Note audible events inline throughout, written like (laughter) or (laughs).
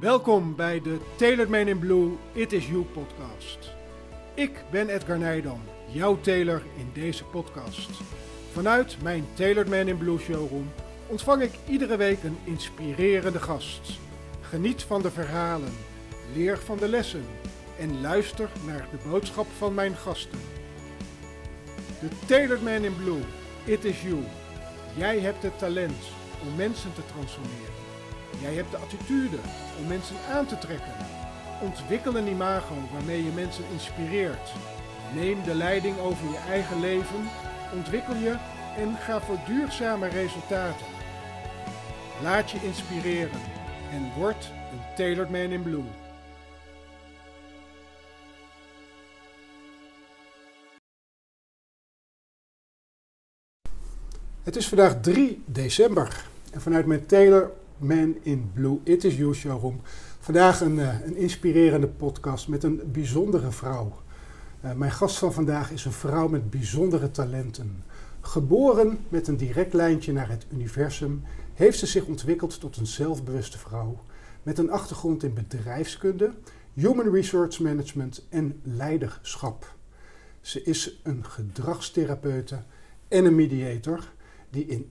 Welkom bij de Tailored Man in Blue It Is You podcast. Ik ben Edgar Nijdam, jouw tailor in deze podcast. Vanuit mijn Tailored Man in Blue showroom ontvang ik iedere week een inspirerende gast. Geniet van de verhalen, leer van de lessen en luister naar de boodschap van mijn gasten. De Tailored Man in Blue, It Is You. Jij hebt het talent om mensen te transformeren. Jij hebt de attitude om mensen aan te trekken. Ontwikkel een imago waarmee je mensen inspireert. Neem de leiding over je eigen leven, ontwikkel je en ga voor duurzame resultaten. Laat je inspireren en word een Tailored Man in Blue. Het is vandaag 3 december en vanuit mijn Taylor Man in Blue It Is You showroom vandaag een, uh, een inspirerende podcast met een bijzondere vrouw. Uh, mijn gast van vandaag is een vrouw met bijzondere talenten. Geboren met een direct lijntje naar het universum, heeft ze zich ontwikkeld tot een zelfbewuste vrouw met een achtergrond in bedrijfskunde, human resource management en leiderschap. Ze is een gedragstherapeute en een mediator die in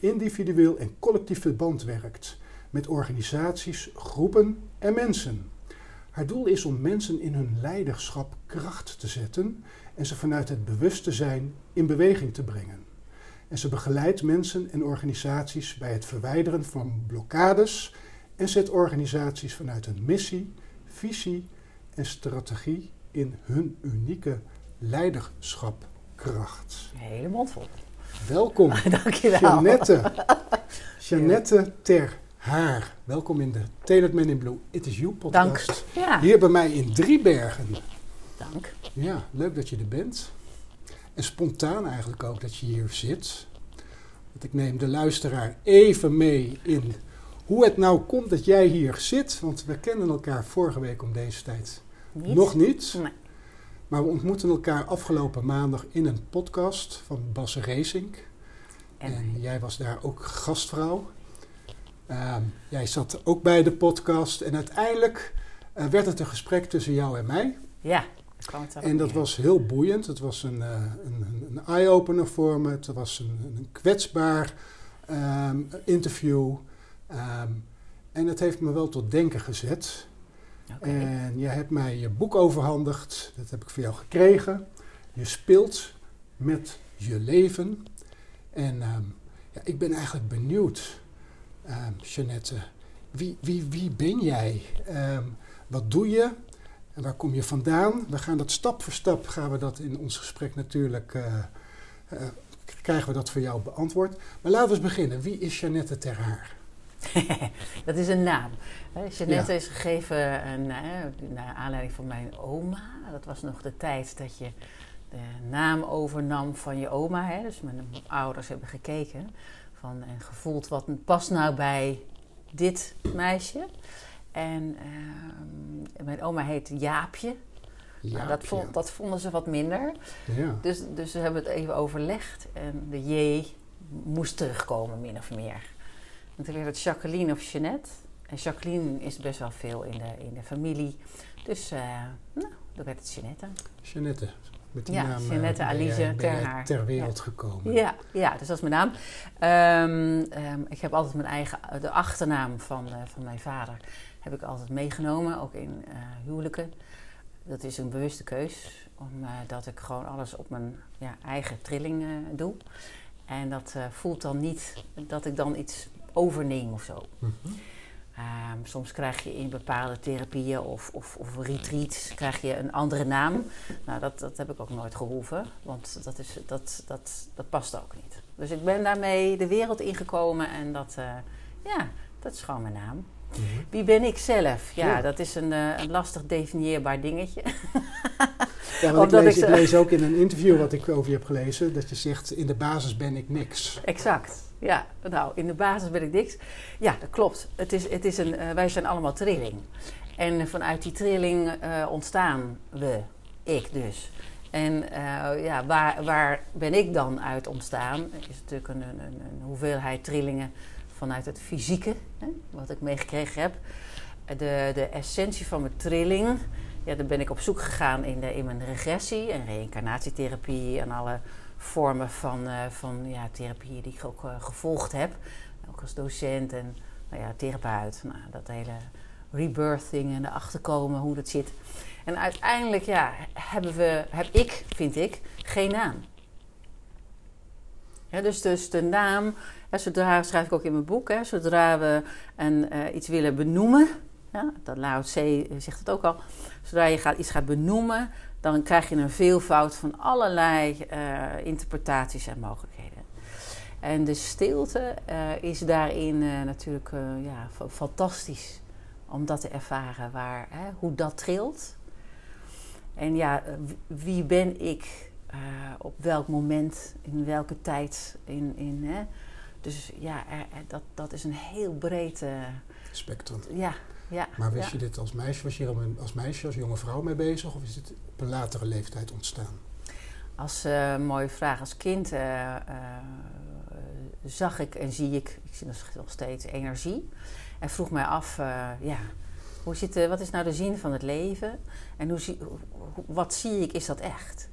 individueel en collectief verband werkt met organisaties, groepen en mensen. Haar doel is om mensen in hun leiderschap kracht te zetten en ze vanuit het bewuste zijn in beweging te brengen. En ze begeleidt mensen en organisaties bij het verwijderen van blokkades en zet organisaties vanuit een missie, visie en strategie in hun unieke leiderschapkracht. Hele mond vol. Welkom. (laughs) Dankjewel. Jeannette. (laughs) Jeannette Ter Haar. Welkom in de Tailored Man in Blue It Is You podcast. Dank. Ja. Hier bij mij in Driebergen. Dank. Ja, leuk dat je er bent. En spontaan eigenlijk ook dat je hier zit. Want ik neem de luisteraar even mee in hoe het nou komt dat jij hier zit. Want we kennen elkaar vorige week om deze tijd Niet? nog niet. Nee. Maar we ontmoeten elkaar afgelopen maandag in een podcast van Bas Racing. En, En jij was daar ook gastvrouw. Ehm, jij zat ook bij de podcast. En uiteindelijk eh, werd het een gesprek tussen jou en mij. ja, kwam het erop En dat was heel boeiend. Het was een, eh, een, een eye-opener voor me. Het was een, een kwetsbaar ehm, interview. Ehm, en het heeft me wel tot denken gezet. En jij hebt mij je boek overhandigd. Dat heb ik voor jou gekregen. Je speelt met je leven. En ehm, ja, ik ben eigenlijk benieuwd, ehm Jeannette. Wie, wie, wie ben jij? Ehm, wat doe je? En waar kom je vandaan? We gaan dat stap voor stap, gaan we dat in ons gesprek natuurlijk, eh, eh, krijgen we dat voor jou beantwoord. Maar laten we eens beginnen. Wie is Jeannette Ter Haar? (laughs) dat is een naam. Jeannette Ja. is gegeven een, eh, naar aanleiding van mijn oma. Dat was nog de tijd dat je de naam overnam van je oma. Hè. Dus mijn ouders hebben gekeken van, en gevoeld wat past nou bij dit meisje. En ehm, mijn oma heet Jaapje. Nou, dat, vond, dat vonden ze wat minder. Ja. Dus, dus we hebben het even overlegd en de J moest terugkomen, min of meer. En toen werd het Jacqueline of Jeannette. En Jacqueline is best wel veel in de, in de familie. Dus, eh, nou, dan werd het Jeannette. Jeannette. Met die Ja, naam eh, Jeannette jij- Alice Ter wereld gekomen. Ja, ja, dus dat is mijn naam. Ehm, ehm, ik heb altijd mijn eigen, de achternaam van, eh, van mijn vader heb ik altijd meegenomen, ook in huwelijken. Dat is een bewuste keus, omdat ik gewoon alles op mijn ja, eigen trilling doe. En dat voelt dan niet dat ik dan iets overneem of zo. Ehm, soms krijg je in bepaalde therapieën of, of, of retreats krijg je een andere naam. Nou, dat, dat heb ik ook nooit gehoeven, want dat, is, dat, dat, dat past ook niet. Dus ik ben daarmee de wereld ingekomen en dat, eh, ja, dat is gewoon mijn naam. Mhm. Wie ben ik zelf? Ja, Ja. dat is een, eh, een lastig definieerbaar dingetje. (laughs) Ja, want ik lees, ik ik zo- lees ook in een interview wat ik over je heb gelezen, dat je zegt, in de basis ben ik niks. Exact. Ja, nou, in de basis ben ik niks. Ja, dat klopt. Het is, het is een, eh, wij zijn allemaal trilling. En vanuit die trilling eh, ontstaan we, ik dus. En ja, waar, waar ben ik dan uit ontstaan? Is natuurlijk een, een, een hoeveelheid trillingen vanuit het fysieke, hè, wat ik meegekregen heb. de, de essentie van mijn trilling, ja, daar ben ik op zoek gegaan in, de, in mijn regressie en reïncarnatietherapie en alle vormen van, uh, van ja, therapie die ik ook uh, gevolgd heb. Ook als docent en nou ja, therapeut. Nou, dat hele rebirthing en erachter komen hoe dat zit. En uiteindelijk ja, hebben we, heb ik, vind ik, geen naam. Dus, dus de naam, hè, zodra, schrijf ik ook in mijn boek, hè, zodra we een, uh, iets willen benoemen, ja, dat Lao Tse zegt het ook al, zodra je gaat, iets gaat benoemen, dan krijg je een veelvoud van allerlei uh, interpretaties en mogelijkheden. En de stilte is daarin natuurlijk ja, fantastisch om dat te ervaren, waar, hoe dat trilt. En ja, wie ben ik uh, op welk moment, in welke tijd. In, in, hè? Dus ja, er, dat, dat is een heel breed uh, spectrum. Ja, ja. Maar wist ja. je dit als meisje? Was je hier als meisje, als jonge vrouw mee bezig? Of is dit op een latere leeftijd ontstaan? Als uh, mooie vraag. Als kind zag ik en zie ik, ik zie nog steeds energie. En vroeg mij af, ja, hoe zit, wat is nou de zin van het leven? En hoe zie, wat zie ik, is dat echt?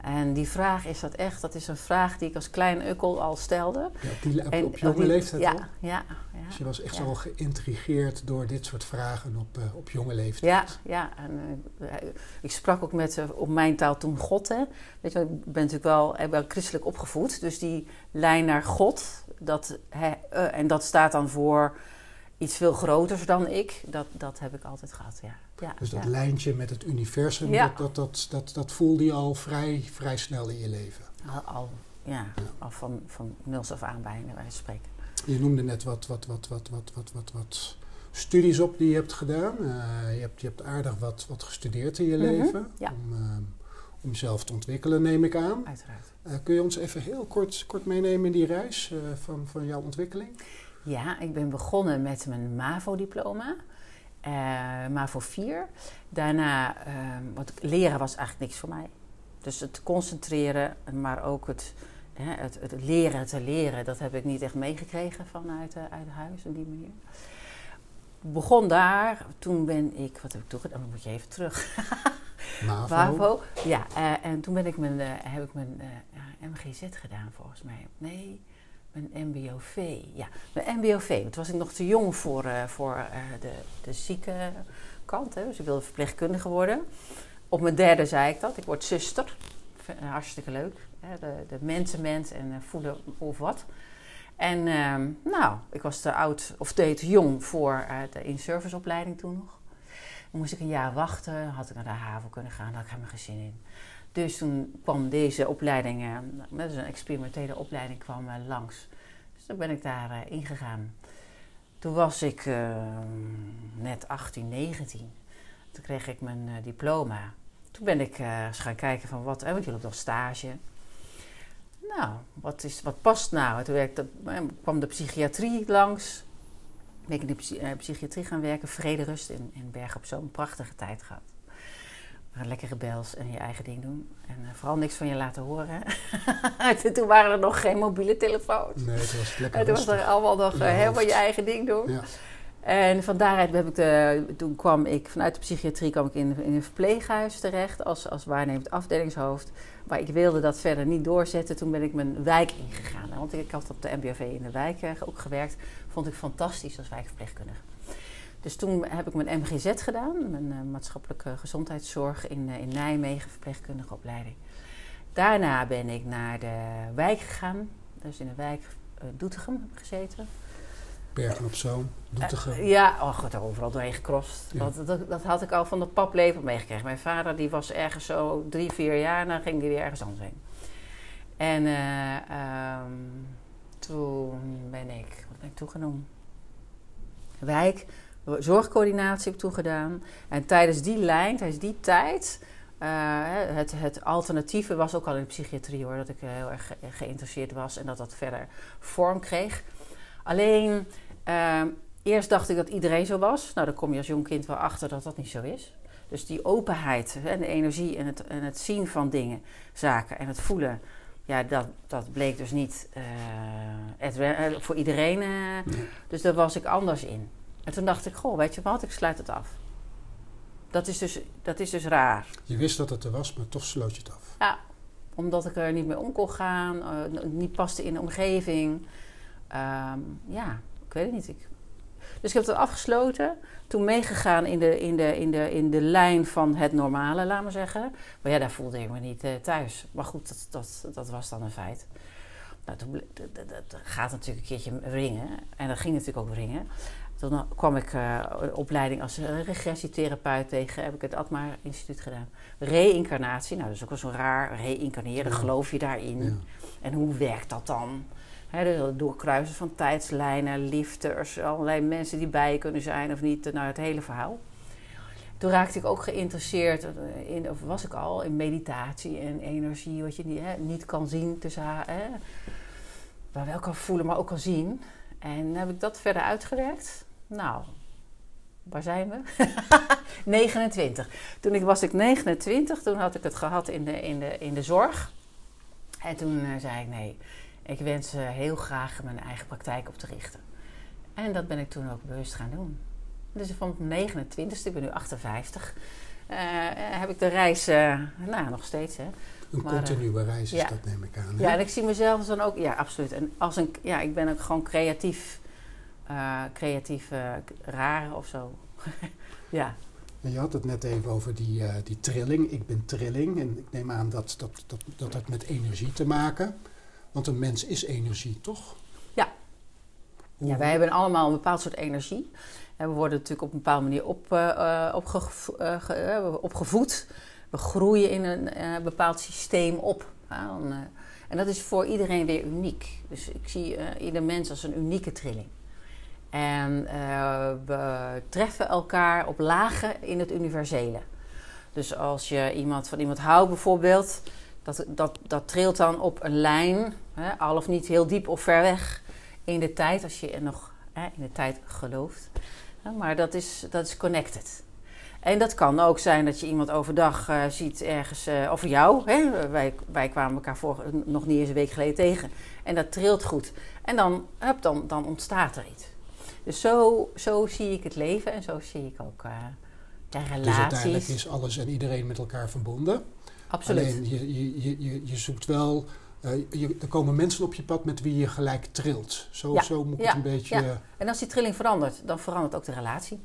En die vraag, is dat echt? Dat is een vraag die ik als klein ukkel al stelde. Ja, op, die, op, en, op jonge die, leeftijd ja, al? Ja, ja. Dus je was echt ja. zo geïntrigeerd door dit soort vragen op, uh, op jonge leeftijd? Ja, ja. En, uh, ik sprak ook met, uh, op mijn taal toen God. Hè. Weet je, ik ben natuurlijk wel, ben christelijk opgevoed. Dus die lijn naar God, dat, hè, en dat staat dan voor iets veel groters dan ik. Dat, dat heb ik altijd gehad, ja. Ja dus dat ja. lijntje met het universum, Ja. dat, dat, dat, dat, dat voelde je al vrij, vrij snel in je leven. Al, al, ja, al van, van nul af aan bijna, wij spreken. Je noemde net wat, wat, wat, wat, wat, wat, wat, wat studies op die je hebt gedaan. Uh, je, hebt, je hebt aardig wat, wat gestudeerd in je Mhm, leven. Om, uh, om jezelf te ontwikkelen, neem ik aan. Uiteraard. Uh, kun je ons even heel kort, kort meenemen in die reis van, van jouw ontwikkeling? Ja, ik ben begonnen met mijn MAVO-diploma. Uh, MAVO 4. Daarna, uh, want leren was eigenlijk niks voor mij. Dus het concentreren, maar ook het, hè, het, het leren te leren, dat heb ik niet echt meegekregen vanuit uh, uit huis op die manier. Begon daar, toen ben ik, wat heb ik toen gedaan? Dan moet je even terug. (laughs) MAVO. MAVO. Ja, uh, en toen ben ik mijn, heb ik mijn MGZ gedaan volgens mij. Nee, mijn MBOV. Ja, mijn MBOV. Toen was ik nog te jong voor, uh, voor uh, de, de zieke kant. Hè. Dus ik wilde verpleegkundige worden. Op mijn derde zei ik dat. Ik word zuster. Uh, hartstikke leuk. Hè. De, de mensenmens en voelen of wat. En ehm, nou, ik was te oud of te, jong voor de in-service opleiding toen nog. Dan moest ik een jaar wachten. Had ik naar de haven kunnen gaan. Had ik helemaal geen zin in. Dus toen kwam deze opleiding, uh, dus een experimentele opleiding, kwam uh, langs. Dus toen ben ik daar uh, ingegaan. Toen was ik net 18, 19. Toen kreeg ik mijn diploma. Toen ben ik eens gaan kijken van wat, want je loopt nog stage. Nou, wat, is, wat past nou? Toen werkte, kwam de psychiatrie langs. Ben ik in de psy psychiatrie gaan werken, Vrederust in, in Bergen op Zoom. Prachtige tijd gehad lekkere bels en je eigen ding doen. En uh, vooral niks van je laten horen. (laughs) Toen waren er nog geen mobiele telefoons. Nee, het was lekker toen was er allemaal nog uh, helemaal je eigen ding doen. Ja. En van daaruit heb ik de, toen kwam ik vanuit de psychiatrie kwam ik in, in een verpleeghuis terecht als, als waarnemend afdelingshoofd. Maar ik wilde dat verder niet doorzetten. Toen ben ik mijn wijk ingegaan. Want ik had op de MBOV in de wijk uh, ook gewerkt. Vond ik fantastisch als wijkverpleegkundige. Dus toen heb ik mijn MGZ gedaan, mijn uh, maatschappelijke gezondheidszorg in, uh, in Nijmegen, verpleegkundige opleiding. Daarna ben ik naar de wijk gegaan, dus in de wijk uh, Doetinchem heb ik gezeten. Bergen op Zoom, Doetinchem. ja, oh god, daar overal doorheen gekrost. Ja. Dat, dat, dat, had ik al van de paplepel meegekregen. Mijn vader die was ergens zo drie, vier jaar en dan ging hij weer ergens anders heen. En um, toen ben ik, wat ben ik toegenomen? Wijk, zorgcoördinatie heb ik toegedaan. En tijdens die lijn, tijdens die tijd, uh, het, het alternatieve was ook al in de psychiatrie hoor, dat ik heel erg ge geïnteresseerd was en dat dat verder vorm kreeg. Alleen, uh, eerst dacht ik dat iedereen zo was. Nou, dan kom je als jong kind wel achter dat dat niet zo is. Dus die openheid en de energie en het, en het zien van dingen, zaken en het voelen, ja, dat, dat bleek dus niet uh, het, voor iedereen. Dus daar was ik anders in. En toen dacht ik, goh, weet je wat, ik sluit het af. Dat is dus, dat is dus raar. Je wist dat het er was, maar toch sloot je het af. Ja, omdat ik er niet mee om kon gaan, uh, niet paste in de omgeving. Ehm, ja, ik weet het niet. Ik, dus ik heb het afgesloten. Toen meegegaan in de, in, de, in, de, in de lijn van het normale, laat maar zeggen. Maar ja, daar voelde ik me niet uh, thuis. Maar goed, dat, dat, dat was dan een feit. Nou, toen, dat, dat, gaat natuurlijk een keertje ringen. En dat ging natuurlijk ook ringen. Toen kwam ik uh, opleiding als regressietherapeut tegen. Heb ik het Atma Instituut gedaan. Reïncarnatie, nou dat is ook wel zo raar. Reïncarneren, ja. geloof je daarin? Ja. En hoe werkt dat dan? He, dus doorkruisen van tijdslijnen, lifters, allerlei mensen die bij je kunnen zijn of niet. Nou, het hele verhaal. Toen raakte ik ook geïnteresseerd, in, of was ik al, in meditatie en energie, wat je niet, he, niet kan zien tussen hè, maar wel kan voelen, maar ook kan zien. En heb ik dat verder uitgewerkt. Nou, waar zijn we? (laughs) 29. Toen ik, was ik 29, toen had ik het gehad in de, in de, in de zorg. En toen uh, zei ik nee, ik wens uh, heel graag mijn eigen praktijk op te richten. En dat ben ik toen ook bewust gaan doen. Dus van mijn 29ste, ik ben nu 58, uh, heb ik de reis, nou nog steeds hè. Een maar, continue reis is ja. dat, neem ik aan. Hè? Ja, en ik zie mezelf dan ook, ja, absoluut. En als een, ja, ik ben ook gewoon creatief, uh, creatief uh, rare of zo. (laughs) ja. Je had het net even over die, uh, die trilling. Ik ben trilling. En ik neem aan dat dat, dat, dat dat met energie te maken. Want een mens is energie, toch? Ja. Hoe? Ja, wij hebben allemaal een bepaald soort energie. En we worden natuurlijk op een bepaalde manier op, opgevo opgevoed we groeien in een uh, bepaald systeem op. Uh, en dat is voor iedereen weer uniek. Dus ik zie uh, ieder mens als een unieke trilling. En we treffen elkaar op lagen in het universele. Dus als je iemand van iemand houdt bijvoorbeeld, dat, dat, dat trilt dan op een lijn, hè, al of niet heel diep of ver weg in de tijd, als je nog hè, in de tijd gelooft. Maar dat is, dat is connected. En dat kan ook zijn dat je iemand overdag uh, ziet ergens, uh, over jou. Hè? Wij, wij kwamen elkaar voor, nog niet eens een week geleden tegen. En dat trilt goed. En dan, dan, dan ontstaat er iets. Dus zo, zo zie ik het leven en zo zie ik ook uh, de relaties. Dus uiteindelijk is alles en iedereen met elkaar verbonden. Absoluut. Alleen je, je, je, je zoekt wel... Je, er komen mensen op je pad met wie je gelijk trilt. Zo, ja. zo moet ja. het een beetje... Ja. En als die trilling verandert, dan verandert ook de relatie.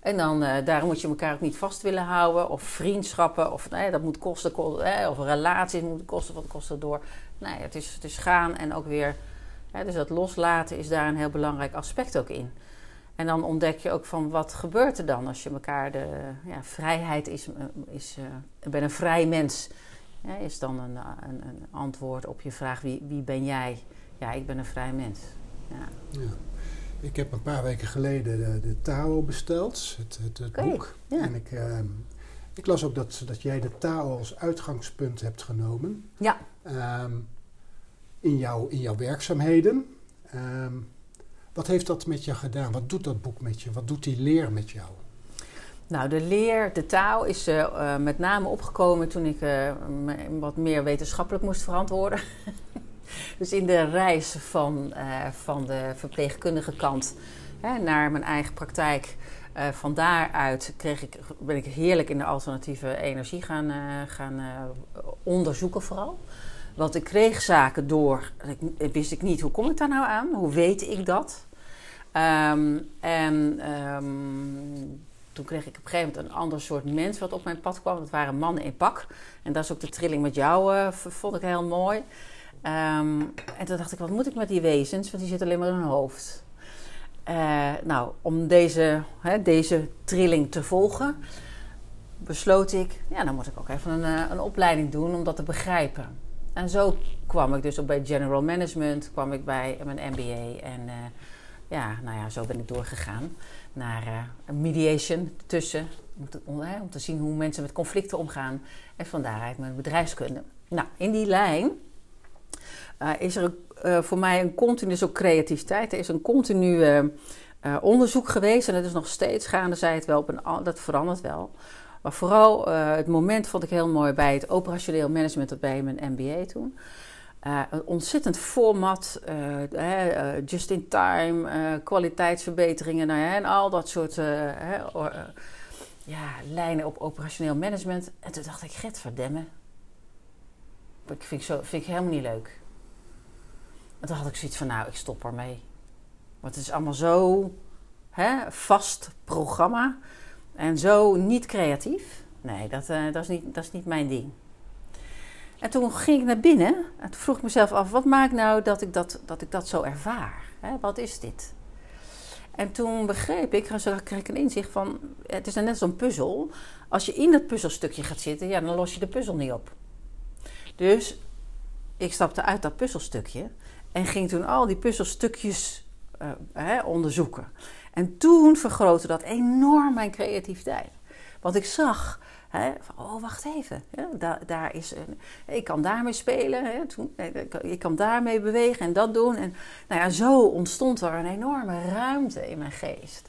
En dan, uh, daarom moet je elkaar ook niet vast willen houden. Of vriendschappen, of nee, dat moet kosten, kosten of relaties moeten kosten wat kosten door. Nee, het is, het is gaan en ook weer. Dus dat loslaten is daar een heel belangrijk aspect ook in. En dan ontdek je ook van wat gebeurt er dan als je elkaar de ja, vrijheid is. is uh, ik ben een vrij mens. Ja, is dan een, een, een, antwoord op je vraag: wie, wie ben jij? Ja, ik ben een vrij mens. Ja. ja. Ik heb een paar weken geleden de, de Tao besteld, het, het, het okay, boek. Ja. En ik, uh, ik las ook dat, dat jij de Tao als uitgangspunt hebt genomen. Ja. Um, in, jouw, in jouw werkzaamheden. Um, wat heeft dat met je gedaan? Wat doet dat boek met je? Wat doet die leer met jou? Nou, de leer, de taal is uh, uh, met name opgekomen toen ik uh, wat meer wetenschappelijk moest verantwoorden. (laughs) Dus in de reis van, van de verpleegkundige kant hè, naar mijn eigen praktijk. Van daaruit kreeg ik, ben ik heerlijk in de alternatieve energie gaan, gaan onderzoeken vooral. Want ik kreeg zaken door, ik, wist ik niet, hoe kom ik daar nou aan? Hoe weet ik dat? Um, en um, toen kreeg ik op een gegeven moment een ander soort mens wat op mijn pad kwam. Dat waren mannen in pak. En dat is ook de trilling met jou, vond ik heel mooi. Um, en toen dacht ik, wat moet ik met die wezens? Want die zitten alleen maar in hun hoofd. Uh, nou, om deze, hè, deze trilling te volgen, besloot ik, ja, dan moet ik ook even een, uh, een opleiding doen om dat te begrijpen. En zo kwam ik dus ook bij General Management, kwam ik bij mijn MBA. En uh, ja, nou ja, zo ben ik doorgegaan naar een mediation tussen, om te, om, om te zien hoe mensen met conflicten omgaan. En van daaruit mijn bedrijfskunde. Nou, in die lijn uh, is er voor mij een continu, dus ook creativiteit, er is een continu uh, onderzoek geweest en het is nog steeds gaande, zei het wel, op een, dat verandert wel. Maar vooral het moment vond ik heel mooi bij het operationeel management bij mijn MBA toen. Uh, een ontzettend format, uh, just in time, kwaliteitsverbeteringen nou en al dat soort ja, lijnen op operationeel management. En toen dacht ik, Gert verdemmen. Ik vind, zo, vind ik helemaal niet leuk. En toen had ik zoiets van, nou, ik stop ermee. Want het is allemaal zo hè, vast programma en zo niet creatief. Nee, dat, dat, is niet, dat is niet mijn ding. En toen ging ik naar binnen en vroeg ik mezelf af: wat maakt nou dat ik dat, dat, ik dat zo ervaar? Wat is dit? En toen begreep ik, zo kreeg ik een inzicht van: het is net zo'n puzzel. Als je in dat puzzelstukje gaat zitten, ja, dan los je de puzzel niet op. Dus ik stapte uit dat puzzelstukje en ging toen al die puzzelstukjes hè, onderzoeken. En toen vergrootte dat enorm mijn creativiteit. Want ik zag Hè? oh, wacht even. Daar, daar is een, ik kan daarmee spelen. Hè? Toen, ik kan daarmee bewegen en dat doen. En nou ja, zo ontstond er een enorme ruimte in mijn geest.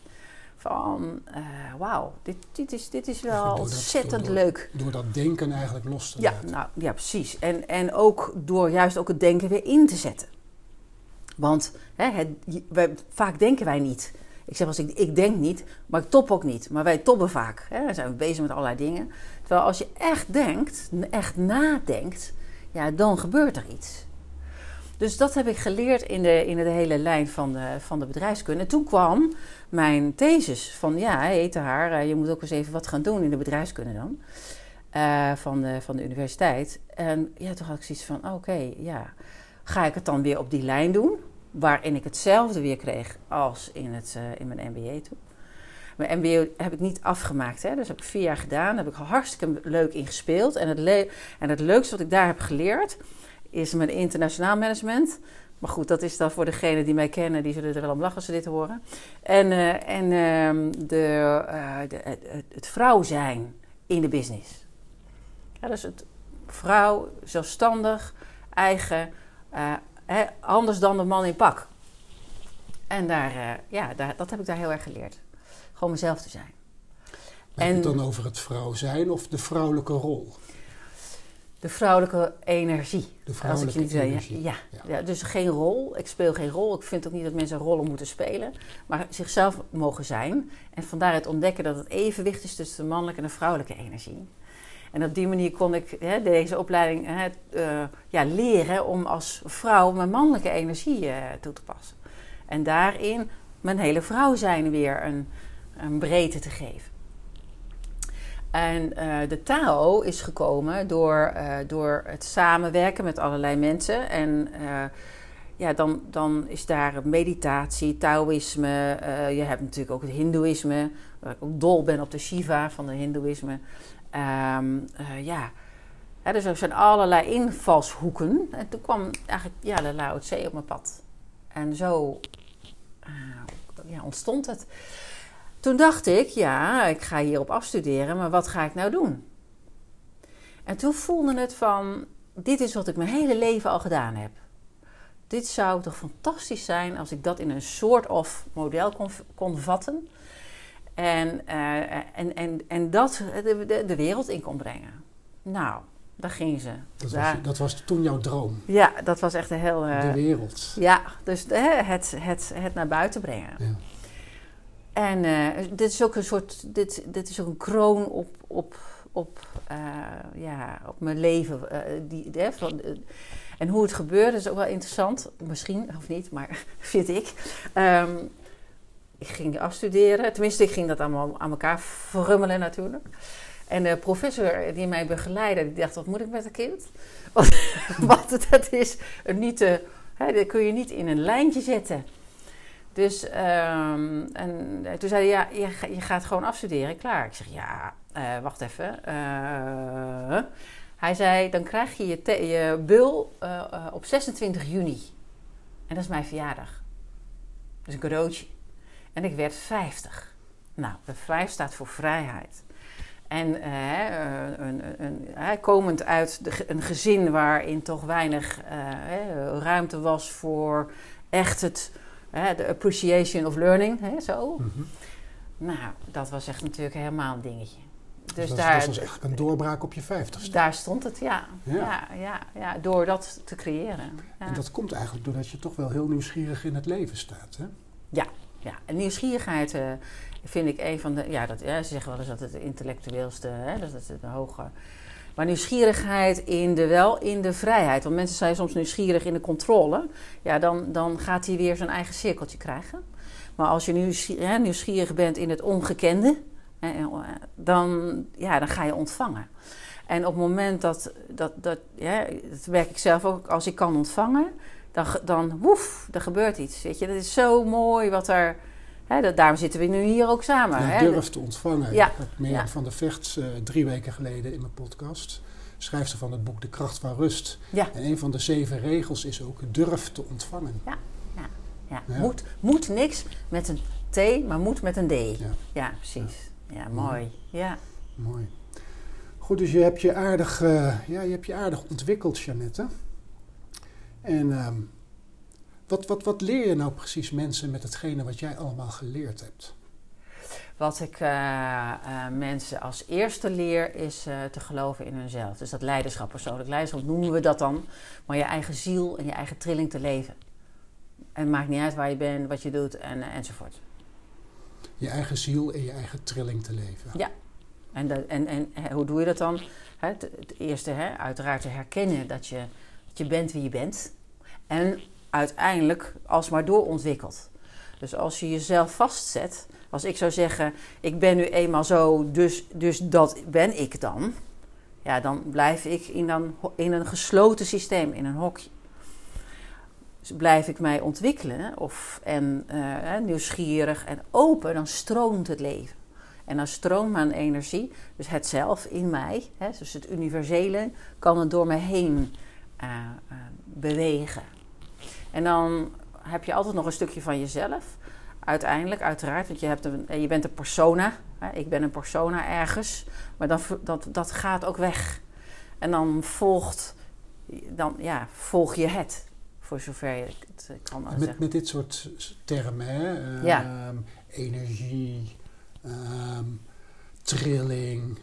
Van, uh, wauw, dit, dit, is, dit is wel ontzettend leuk. Door dat denken eigenlijk los te ja, laten. Nou, ja, precies. En, en ook door juist ook het denken weer in te zetten. Want hè, het, wij, vaak denken wij niet. Ik zeg als ik, ik denk niet, maar ik top ook niet. Maar wij toppen vaak. Hè? Dan zijn we bezig met allerlei dingen. Terwijl als je echt denkt, echt nadenkt, ja, dan gebeurt er iets. Dus dat heb ik geleerd in de, in de hele lijn van de, van de bedrijfskunde. En toen kwam mijn thesis van, ja, heette haar, eh, je moet ook eens even wat gaan doen in de bedrijfskunde dan. Uh, van, de, van de universiteit. En ja, toen had ik zoiets van, oké, ja, ga ik het dan weer op die lijn doen? Waarin ik hetzelfde weer kreeg als in, het, uh, in mijn MBA toen. Mijn MBA heb ik niet afgemaakt, hè? dus heb ik vier jaar gedaan. Daar heb ik hartstikke leuk in gespeeld. En het, en het leukste wat ik daar heb geleerd is mijn internationaal management. Maar goed, dat is dan voor degenen die mij kennen, die zullen er wel om lachen als ze dit horen. En, uh, en uh, de, uh, de, het, het vrouw zijn in de business. Ja, dus het vrouw, zelfstandig, eigen, anders dan de man in pak. En daar, uh, ja, daar, dat heb ik daar heel erg geleerd. Gewoon mezelf te zijn. Je het dan over het vrouw zijn of de vrouwelijke rol? De vrouwelijke energie. De vrouwelijke als ik energie. Ja, ja, ja. dus geen rol. Ik speel geen rol. Ik vind ook niet dat mensen rollen moeten spelen. Maar zichzelf mogen zijn. En vandaar het ontdekken dat het evenwicht is tussen de mannelijke en de vrouwelijke energie. En op die manier kon ik hè, deze opleiding hè, uh, ja, leren om als vrouw mijn mannelijke energie uh, toe te passen. En daarin mijn hele vrouw zijn weer een, een breedte te geven. En uh, de Tao is gekomen door, door het samenwerken met allerlei mensen. En ja, dan, dan is daar meditatie, Taoïsme. je hebt natuurlijk ook het Hindoeïsme. Waar ik ook dol ben op de Shiva van het Hindoeïsme. Um, ja, dus er zijn allerlei invalshoeken. En toen kwam eigenlijk ja, de Lao Tse op mijn pad. En zo uh, ja, ontstond het. Toen dacht ik, ja, ik ga hierop afstuderen, maar wat ga ik nou doen? En toen voelde het van, dit is wat ik mijn hele leven al gedaan heb. Dit zou toch fantastisch zijn als ik dat in een soort of model kon vatten. En, uh, en, en, en dat de, de, de, wereld in kon brengen. Nou, daar ging ze. Dat, was, dat was toen jouw droom? Ja, dat was echt een heel... Uh, de wereld. Ja, dus het, het, het naar buiten brengen. Ja. En dit is ook een soort... Dit, dit is ook een kroon op, op, op, ja, op mijn leven. die, van, en hoe het gebeurde is ook wel interessant. Misschien, of niet, maar (laughs) vind ik. Um, ik ging afstuderen. Tenminste, ik ging dat allemaal aan elkaar verrummelen natuurlijk. En de professor die mij begeleidde, die dacht, wat moet ik met een kind? (laughs) Want, want dat is niet. Hè, dat kun je niet in een lijntje zetten. Dus um, en toen zei hij, ja, je, je, gaat gewoon afstuderen, klaar. Ik zeg, ja, uh, wacht even. Uh, hij zei, dan krijg je je, je op 26 juni. En dat is mijn verjaardag. Dus een cadeautje. En ik werd 50. Nou, de 5 staat voor vrijheid. En uh, een, een, een, komend uit de, een gezin waarin toch weinig uh, ruimte was voor echt het de appreciation of learning, hè, zo. Mm -hmm. Nou, dat was echt natuurlijk helemaal een dingetje. Dus, dat, daar, was eigenlijk een doorbraak op je vijftigste. Daar stond het, ja. Ja, ja, ja, door dat te creëren. Ja. En dat komt eigenlijk doordat je toch wel heel nieuwsgierig in het leven staat, hè? Ja. En nieuwsgierigheid uh, vind ik een van de... Ja, dat, ze zeggen wel eens dat het intellectueelste... Hè, dat het de hoge... Maar nieuwsgierigheid in de, wel in de vrijheid. Want mensen zijn soms nieuwsgierig in de controle. Ja, dan, dan gaat hij weer zijn eigen cirkeltje krijgen. Maar als je nieuwsgierig, nieuwsgierig bent in het ongekende, dan, ja, dan ga je ontvangen. En op het moment dat, dat, dat, ja, dat werk ik zelf ook, als ik kan ontvangen, dan, dan woef, er gebeurt iets. Weet je, dat is zo mooi wat er. Hè, dat, daarom zitten we nu hier ook samen. Ja, hè? durf te ontvangen. Ja. Ik had Mirjam van der Vecht uh, drie weken geleden in mijn podcast. Schrijft ze van het boek De Kracht van Rust. Ja. En een van de zeven regels is ook durf te ontvangen. Ja, ja, ja. Moet, moet niks met een T, maar moet met een D. Ja, ja precies. Ja, mooi. Ja. Mooi. Goed, dus je hebt je aardig, uh, ja, je hebt je aardig ontwikkeld, Janette. En uh, wat, wat, wat leer je nou precies mensen met hetgene wat jij allemaal geleerd hebt? Wat ik uh, uh, mensen als eerste leer is te geloven in hunzelf. Dus dat leiderschap, persoonlijk leiderschap noemen we dat dan. Maar je eigen ziel en je eigen trilling te leven. En het maakt niet uit waar je bent, wat je doet en, enzovoort je eigen ziel en je eigen trilling te leven. Ja, en, en, en hoe doe je dat dan? Het, het eerste, hè, uiteraard te herkennen dat je, je bent wie je bent. En uiteindelijk alsmaar doorontwikkelt. Dus als je jezelf vastzet, als ik zou zeggen: Ik ben nu eenmaal zo, dus, dus dat ben ik dan. Ja, dan blijf ik in, dan, in een gesloten systeem, in een hokje. Dus blijf ik mij ontwikkelen of, en uh, nieuwsgierig en open, dan stroomt het leven. En dan stroomt mijn energie, dus het zelf in mij, hè, dus het universele, kan het door me heen uh, uh, bewegen. En dan heb je altijd nog een stukje van jezelf. Uiteindelijk, uiteraard, want je, hebt een, je bent een persona. Hè, ik ben een persona ergens. Maar dan, dat, dat gaat ook weg. En dan volgt, dan, ja, volg je het. Voor zover je het eh, kan met, zeggen. Met dit soort termen, hè? Ja. Ehm, energie, um, trilling,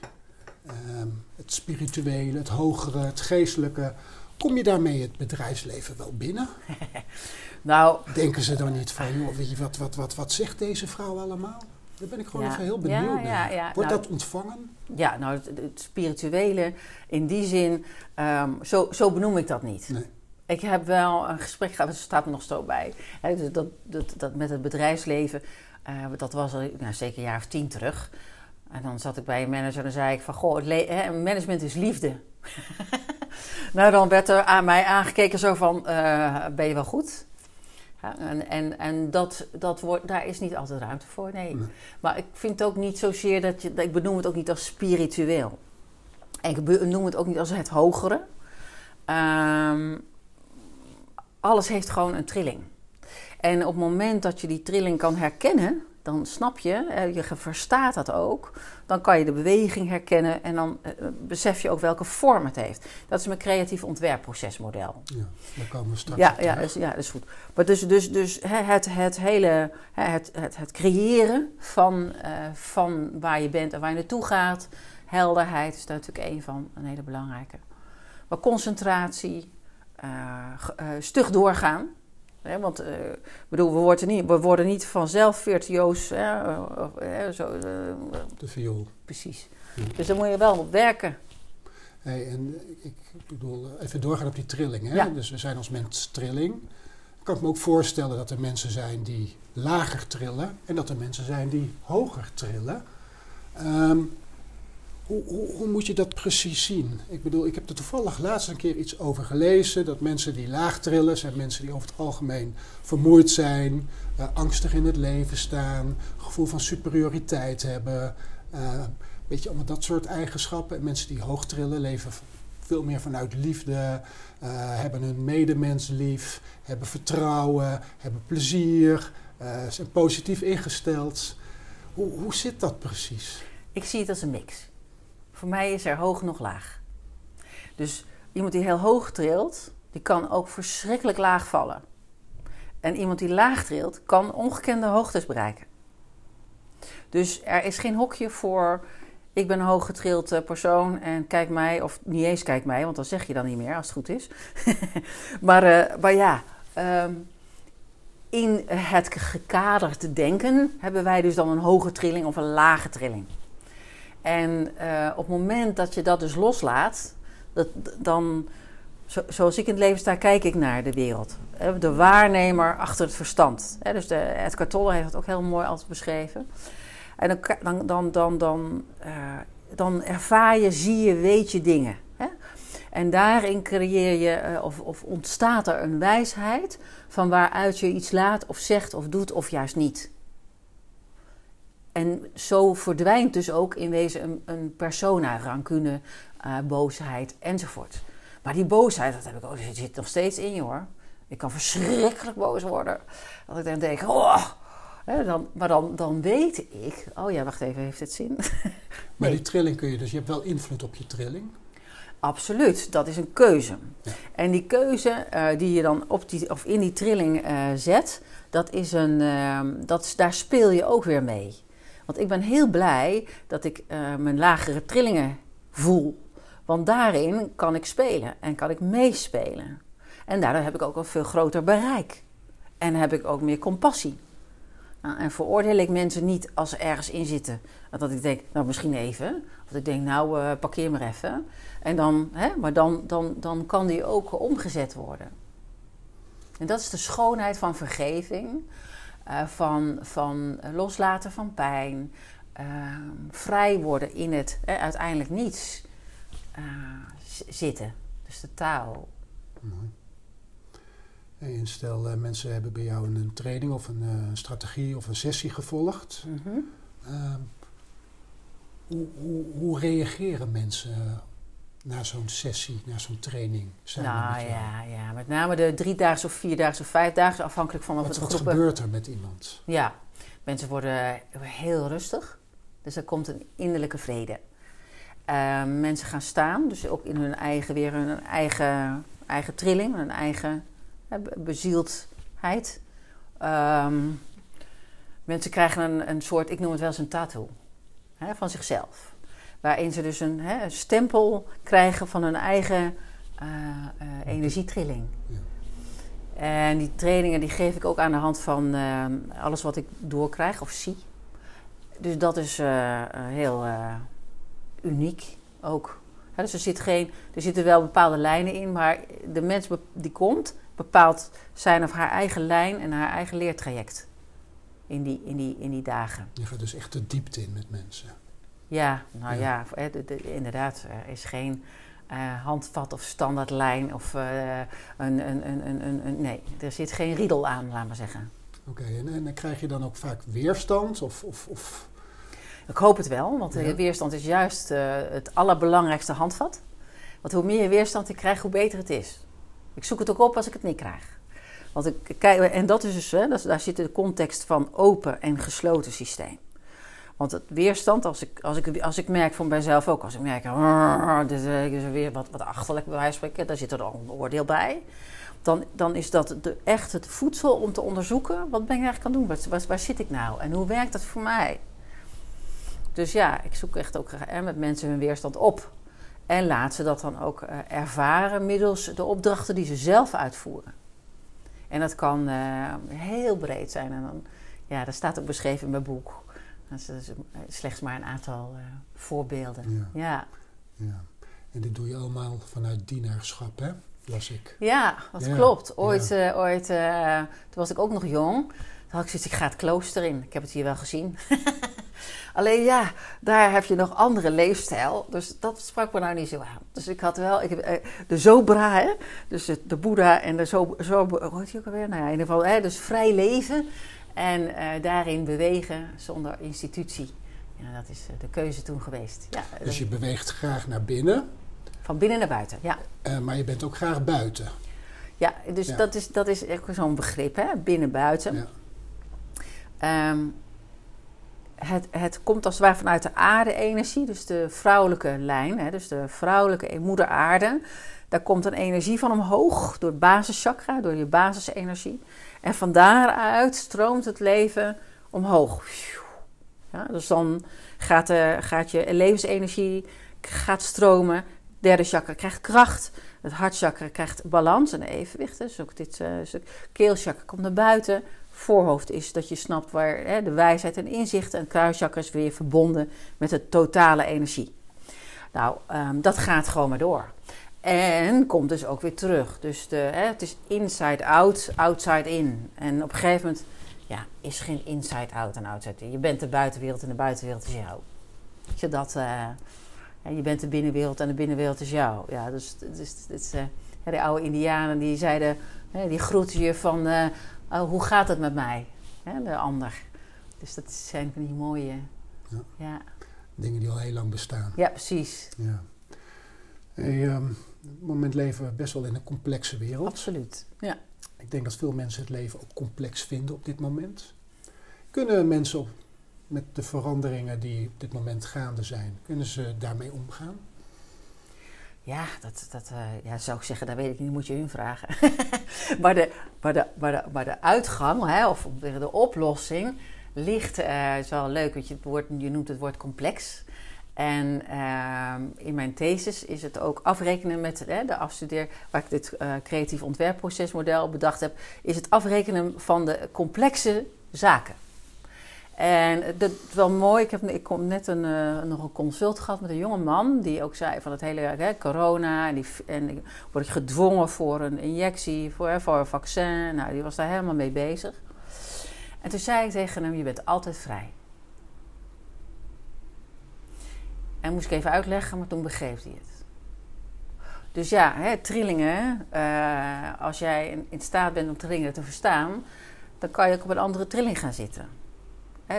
um, het spirituele, het hogere, het geestelijke. Kom je daarmee het bedrijfsleven wel binnen? (laughs) nou, Denken ze dan niet van, joh, weet je, wat, wat, wat, wat zegt deze vrouw allemaal? Daar ben ik gewoon even heel benieuwd naar. Ja, Wordt nou, dat ontvangen? Ja, nou, het, het, spirituele in die zin, um, zo, zo benoem ik dat niet. Nee. Ik heb wel een gesprek gehad, dat staat er nog zo bij. dus dat, dat, dat, met het bedrijfsleven, uh, dat was al nou, zeker een jaar of tien terug. En dan zat ik bij een manager en zei ik van... Goh, hè, management is liefde. (laughs) nou, dan werd er aan mij aangekeken zo van... Uh, ben je wel goed? Ja, en en, en dat, dat wordt, daar is niet altijd ruimte voor, nee. Maar ik vind het ook niet zozeer dat je... Ik benoem het ook niet als spiritueel. En ik benoem het ook niet als het hogere. Um, alles heeft gewoon een trilling. En op het moment dat je die trilling kan herkennen, dan snap je, je verstaat dat ook. Dan kan je de beweging herkennen en dan eh, besef je ook welke vorm het heeft. Dat is mijn creatief ontwerpprocesmodel. Ja, daar komen we straks ja, ja, dus, ja, dat is goed. Maar dus, dus, dus het, het hele, het, het, het creëren van, uh, van waar je bent en waar je naartoe gaat. Helderheid is daar natuurlijk een van, een hele belangrijke. Maar concentratie, uh, stug doorgaan. Hè, want uh, bedoel, we, worden niet, we worden niet vanzelf virtuoos. Hè, zo, de viool. Precies. Dus daar moet je wel op werken. Hey, en ik bedoel, even doorgaan op die trilling. Hè? Dus we zijn als mens trilling. Ik kan me ook voorstellen dat er mensen zijn die lager trillen en dat er mensen zijn die hoger trillen. Um, hoe, hoe, hoe, moet je dat precies zien? Ik bedoel, ik heb er toevallig laatst een keer iets over gelezen. Dat mensen die laag trillen, zijn mensen die over het algemeen vermoeid zijn, uh, angstig in het leven staan, gevoel van superioriteit hebben. Uh, weet je, allemaal dat soort eigenschappen. En mensen die hoog trillen, leven veel meer vanuit liefde, uh, hebben hun medemens lief, hebben vertrouwen, hebben plezier, zijn positief ingesteld. Hoe, hoe zit dat precies? Ik zie het als een mix. Voor mij is er hoog nog laag. Dus iemand die heel hoog trilt, die kan ook verschrikkelijk laag vallen. En iemand die laag trilt, kan ongekende hoogtes bereiken. Dus er is geen hokje voor ik ben een hooggetrild uh, persoon en kijk mij, of niet eens kijk mij, want dan zeg je dan niet meer als het goed is. (laughs) maar, uh, maar ja, um, in het gekaderde denken hebben wij dus dan een hoge trilling of een lage trilling. En uh, op het moment dat je dat dus loslaat, dat, dan, zo, zoals ik in het leven sta, kijk ik naar de wereld. De waarnemer achter het verstand. Dus de, Edgar Tolle heeft het ook heel mooi altijd beschreven. En dan, dan, dan, dan, dan, ervaar je, zie je, weet je dingen. En daarin creëer je, of, of ontstaat er een wijsheid van waaruit je iets laat of zegt of doet of juist niet. En zo verdwijnt dus ook in wezen een, een persona, rancune, uh, boosheid enzovoort. Maar die boosheid, dat heb ik ook, zit nog steeds in je hoor. Ik kan verschrikkelijk boos worden. Dat ik dan denk, oh, Hè, dan, maar dan, dan weet ik, oh ja, wacht even, heeft het zin? (laughs) nee. Maar die trilling kun je dus, je hebt wel invloed op je trilling? Absoluut, dat is een keuze. Ja. En die keuze uh, die je dan op die, of in die trilling uh, zet, dat is een, uh, dat, daar speel je ook weer mee. Want ik ben heel blij dat ik mijn lagere trillingen voel. Want daarin kan ik spelen en kan ik meespelen. En daardoor heb ik ook een veel groter bereik. En heb ik ook meer compassie. Nou, en veroordeel ik mensen niet als ze ergens in zitten. Dat ik denk, nou misschien even. Of ik denk, nou uh, parkeer maar even. En dan, hè, maar dan, dan, dan kan die ook omgezet worden. En dat is de schoonheid van vergeving. Uh, van, van loslaten van pijn. Uh, vrij worden in het uiteindelijk niets zitten. Dus de taal. Mooi. En stel, uh, mensen hebben bij jou een, training of een strategie of een sessie gevolgd. Mm -hmm. uh, hoe, hoe, hoe, reageren mensen na zo'n sessie, na zo'n training? Nou met ja, ja, met name de driedaagse of vierdaagse of vijfdaagse, afhankelijk van wat, wat de groepen... Wat gebeurt er met iemand? Ja, mensen worden heel rustig. Dus er komt een innerlijke vrede. Ehm, mensen gaan staan, dus ook in hun eigen, weer hun eigen, eigen trilling, hun eigen bezieldheid. Um, mensen krijgen een, een soort, ik noem het wel eens een tattoo, hè, van zichzelf. Waarin ze dus een, hè, een, stempel krijgen van hun eigen uh, uh, energietrilling. Ja. En die trainingen die geef ik ook aan de hand van uh, alles wat ik doorkrijg of zie. Dus dat is heel uniek ook. dus er, zit geen, er zitten wel bepaalde lijnen in, maar de mens die komt, bepaalt zijn of haar eigen lijn en haar eigen leertraject in die, in die, in die dagen. Je gaat dus echt de diepte in met mensen. Ja, nou ja, de, inderdaad. Er is geen uh, handvat of standaardlijn of uh, een, een, een, een, een, Nee, er zit geen riedel aan, laat maar zeggen. Oké, okay, en, en dan krijg je dan ook vaak weerstand of... of, of... Ik hoop het wel, want ja. de weerstand is juist uh, het allerbelangrijkste handvat. Want hoe meer weerstand ik krijg, hoe beter het is. Ik zoek het ook op als ik het niet krijg. Want ik kijk, en dat is dus, hè, dat, daar zit de context van open en gesloten systeem. Want het weerstand, als ik, als ik, als ik merk van mijzelf ook, als ik merk, dit is weer wat, wat achterlijk bij wijze spreken, daar zit er al een oordeel bij. Dan, dan is dat de, echt het voedsel om te onderzoeken, wat ben ik eigenlijk aan doen? Waar, waar, zit ik nou? En hoe werkt dat voor mij? Dus ja, ik zoek echt ook met mensen hun weerstand op. En laat ze dat dan ook uh, ervaren middels de opdrachten die ze zelf uitvoeren. En dat kan uh, heel breed zijn. En dan, ja, dat staat ook beschreven in mijn boek. Dat is, dat is slechts maar een aantal uh, voorbeelden. Ja. ja. ja. En dit doe je allemaal vanuit dienaarschap, hè? Las ik. Ja, dat ja. klopt. Ooit, ja. ooit toen was ik ook nog jong. Toen had ik zoiets, ik ga het klooster in. Ik heb het hier wel gezien. (laughs) Alleen ja, daar heb je nog andere leefstijl. Dus dat sprak me nou niet zo aan. Dus ik had wel ik, heb, de Zobra, hè? dus de Boeddha en de Zo, zo hoe heet die ook alweer? Nou ja, in ieder geval, hè? dus vrij leven en uh, daarin bewegen zonder institutie. Ja, dat is de keuze toen geweest. Ja, dus je beweegt graag naar binnen? Van binnen naar buiten, ja. Uh, maar je bent ook graag buiten? Ja, dus ja. dat is, dat is echt zo'n begrip, hè? binnen-buiten. Ja. Um, het, het komt als het ware vanuit de aarde-energie, dus de vrouwelijke lijn, hè, dus de vrouwelijke moeder aarde. Daar komt een energie van omhoog door het basischakra, door je basisenergie. En van daaruit stroomt het leven omhoog. Ja, dus dan gaat, uh, gaat je levensenergie gaat stromen. Derde chakra krijgt kracht. Het hartchakra krijgt balans en evenwicht. Dus ook dit uh, keelchakra komt naar buiten. Voorhoofd is dat je snapt waar hè, de wijsheid en inzicht. En kruischakra is weer verbonden met de totale energie. Nou, um, dat gaat gewoon maar door. En komt dus ook weer terug. Dus de, hè, het is inside out, outside in. En op een gegeven moment ja, is geen inside out en outside in. Je bent de buitenwereld en de buitenwereld is jou. Weet je dat... Uh, je bent de binnenwereld en de binnenwereld is jou. Ja, dus, dus, dus uh, de oude Indianen die zeiden, die groeten je van uh, oh, hoe gaat het met mij? de ander. Dus dat zijn van die mooie. Ja. ja. Dingen die al heel lang bestaan. Ja, precies. Ja. Hey, um, op het moment leven we best wel in een complexe wereld. Absoluut. Ja. Ik denk dat veel mensen het leven ook complex vinden op dit moment. Kunnen mensen op met de veranderingen die op dit moment gaande zijn? Kunnen ze daarmee omgaan? Ja, dat, dat uh, ja, zou ik zeggen, dat weet ik niet, moet je hun vragen. (laughs) maar, de, maar, de, maar, de, maar de uitgang, hè, of de oplossing, ligt, uh, is wel leuk, want je, het woord, je noemt het woord complex. En uh, in mijn thesis is het ook afrekenen met hè, de afstudeer, waar ik dit uh, creatief ontwerpprocesmodel bedacht heb, is het afrekenen van de complexe zaken. En dat is wel mooi. Ik heb ik kom net een, uh, nog een consult gehad met een jonge man. Die ook zei van het hele hè, corona. En, die, en word ik gedwongen voor een injectie, voor, voor een vaccin. Nou, die was daar helemaal mee bezig. En toen zei ik tegen hem, je bent altijd vrij. En moest ik even uitleggen, maar toen begreep hij het. Dus ja, hè, trillingen. Uh, als jij in, in staat bent om trillingen te verstaan... dan kan je ook op een andere trilling gaan zitten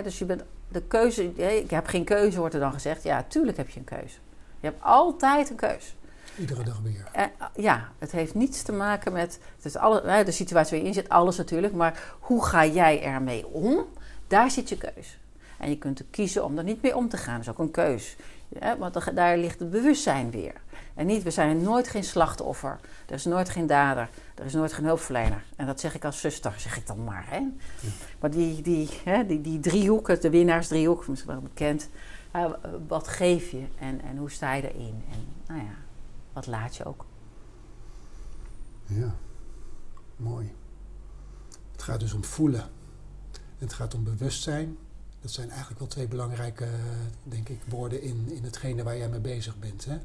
dus je bent de keuze, ik heb geen keuze, wordt er dan gezegd. Ja, tuurlijk heb je een keuze. Je hebt altijd een keuze. Iedere dag weer. En, ja, het heeft niets te maken met het is alle, de situatie waar je in zit, alles natuurlijk. Maar hoe ga jij ermee om? Daar zit je keuze. En je kunt er kiezen om er niet mee om te gaan. Dat is ook een keus. Ja, want daar ligt het bewustzijn weer. En niet, we zijn nooit geen slachtoffer. Er is nooit geen dader. Er is nooit geen hulpverlener. En dat zeg ik als zuster, zeg ik dan maar. Hè? Maar die, die, hè, die, die driehoek, de winnaarsdriehoek, misschien wel bekend. Wat geef je en, en hoe sta je erin? En nou ja, wat laat je ook? Ja, mooi. Het gaat dus om voelen. Het gaat om bewustzijn. Dat zijn eigenlijk wel twee belangrijke, denk ik, woorden in, in hetgene waar jij mee bezig bent. Hè?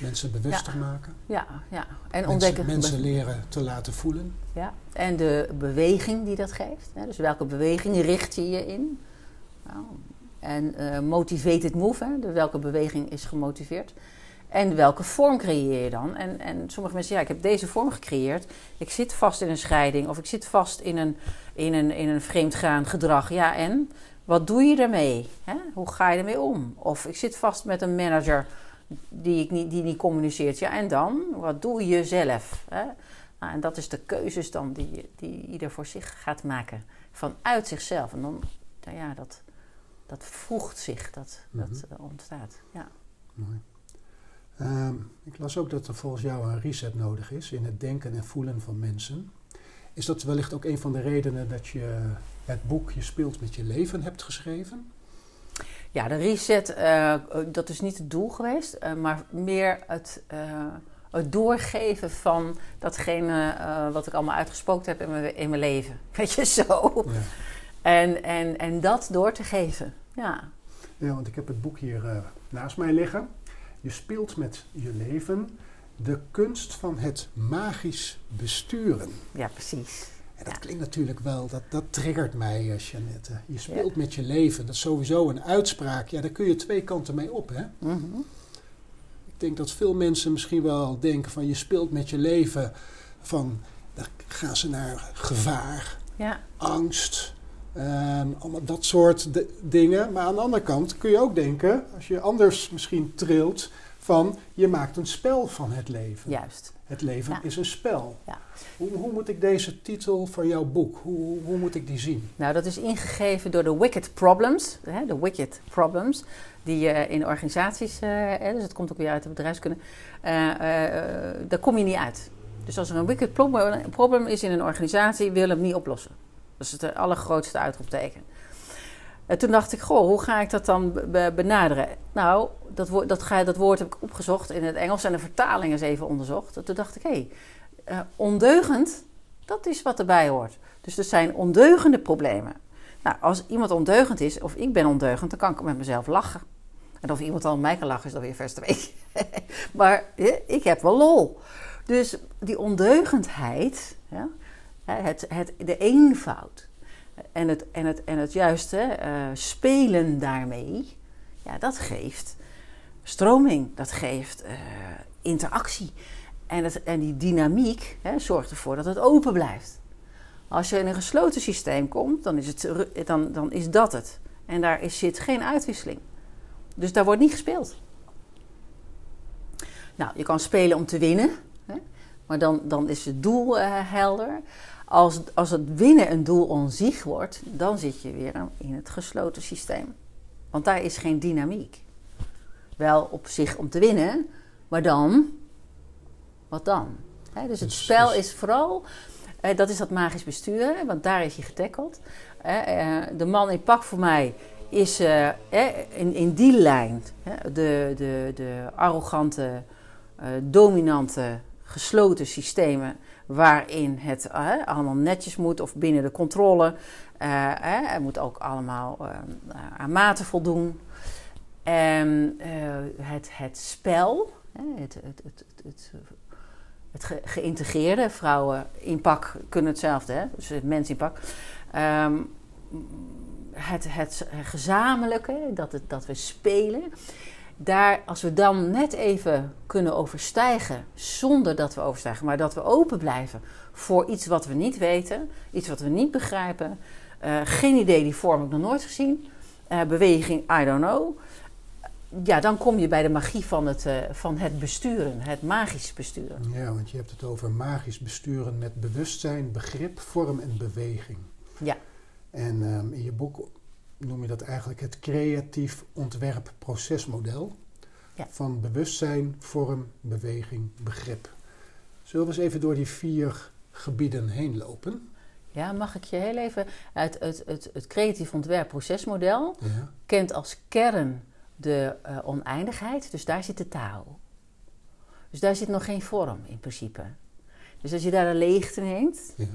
Mensen bewuster maken. Ja, ja. En mensen, ontdekken. Mensen leren te laten voelen. Ja, en de beweging die dat geeft. Hè? Dus welke beweging richt je je in? Nou, en uh, motivated move, hè? De welke beweging is gemotiveerd. En welke vorm creëer je dan? En, en sommige mensen, ja, ik heb deze vorm gecreëerd. Ik zit vast in een scheiding of ik zit vast in een, in een, in een vreemdgaan gedrag. Ja, en wat doe je ermee? Hè? Hoe ga je ermee om? Of ik zit vast met een manager die, ik niet, die niet communiceert. Ja, en dan? Wat doe je zelf? Hè? Nou, en dat is de keuzes dan die, die ieder voor zich gaat maken. Vanuit zichzelf. En dan, nou ja, dat, dat voegt zich, dat, dat mhm. eh, ontstaat. Ja. Mooi. Ehm, ik las ook dat er volgens jou een reset nodig is in het denken en voelen van mensen. Is dat wellicht ook een van de redenen dat je het boek Je speelt met je leven hebt geschreven? Ja, de reset, uh, dat is niet het doel geweest, uh, maar meer het, uh, het, doorgeven van datgene wat ik allemaal uitgespookt heb in mijn, in mijn leven. (laughs) Weet je, zo. Ja. En, en, en dat door te geven, ja. Ja, want ik heb het boek hier naast mij liggen. Je speelt met je leven de kunst van het magisch besturen. Ja, precies. En dat klinkt natuurlijk wel, dat, dat triggert mij, uh, Jeannette. Je speelt met je leven. Dat is sowieso een uitspraak. Ja, daar kun je twee kanten mee op, hè? Mhm. Ik denk dat veel mensen misschien wel denken van je speelt met je leven. Van, dan gaan ze naar gevaar, ja. angst, um, allemaal dat soort dingen. Maar aan de andere kant kun je ook denken, als je anders misschien trilt, van je maakt een spel van het leven. Juist. Het leven is een spel. Ja. Hoe, hoe, moet ik deze titel van jouw boek, hoe, hoe moet ik die zien? Nou, dat is ingegeven door de Wicked Problems. Hè, de Wicked Problems. Die je uh, in organisaties, uh, dus het komt ook weer uit de bedrijfskunde, uh, daar kom je niet uit. Dus als er een wicked problem, is in een organisatie, wil het niet oplossen. Dat is het allergrootste uitroepteken. En toen dacht ik, goh, hoe ga ik dat dan benaderen? Nou, dat, woord, dat, ga, dat woord heb ik opgezocht in het Engels en de vertaling is even onderzocht. En toen dacht ik, hé, hey, uh, ondeugend, dat is wat erbij hoort. Dus er zijn ondeugende problemen. Nou, als iemand ondeugend is, of ik ben ondeugend, dan kan ik met mezelf lachen. En of iemand met mij kan lachen, is dan weer vers week. (laughs) maar ik heb wel lol. Dus die ondeugendheid, ja, het, het, de eenvoud en het, en het, en het juiste uh, spelen daarmee, ja, dat geeft stroming, dat geeft uh, interactie. En, het, en die dynamiek hè, zorgt ervoor dat het open blijft. Als je in een gesloten systeem komt, dan is, het, dan, dan is dat het. En daar is, zit geen uitwisseling. Dus daar wordt niet gespeeld. Nou, je kan spelen om te winnen, hè? maar dan, dan is het doel uh, helder. Als, als het winnen een doel onzicht wordt, dan zit je weer in het gesloten systeem. Want daar is geen dynamiek. Wel op zich om te winnen, maar dan, wat dan? dus het dus- spel dus- is vooral, eh, dat is dat magisch bestuur, want daar is hij getackeld. Eh, de man in pak voor mij is uh, in, in die lijn de, de, de arrogante, dominante, gesloten systemen waarin het allemaal netjes moet of binnen de controle. het moet ook allemaal aan maten voldoen. En het, het spel, het, het, het, het, het geïntegreerde, vrouwen in pak kunnen hetzelfde, hè? dus het mens in pak. Um, het, het gezamenlijke, dat, het, dat we spelen. Daar, als we dan net even kunnen overstijgen, zonder dat we overstijgen, maar dat we open blijven voor iets wat we niet weten, iets wat we niet begrijpen. Uh, geen idee, die vorm heb ik nog nooit gezien. Uh, beweging, I don't know. Ja, dan kom je bij de magie van het, uh, van het besturen, het magisch besturen. Ja, want je hebt het over magisch besturen met bewustzijn, begrip, vorm en beweging. Ja. En um, in je boek noem je dat eigenlijk het creatief ontwerp-procesmodel ja. van bewustzijn, vorm, beweging, begrip. Zullen we eens even door die vier gebieden heen lopen? Ja, mag ik je heel even uit het, het, het creatief ontwerp-procesmodel ja. kent als kern de uh, oneindigheid, dus daar zit de taal. Dus daar zit nog geen vorm in principe. Dus als je daar een leegte neemt, ja.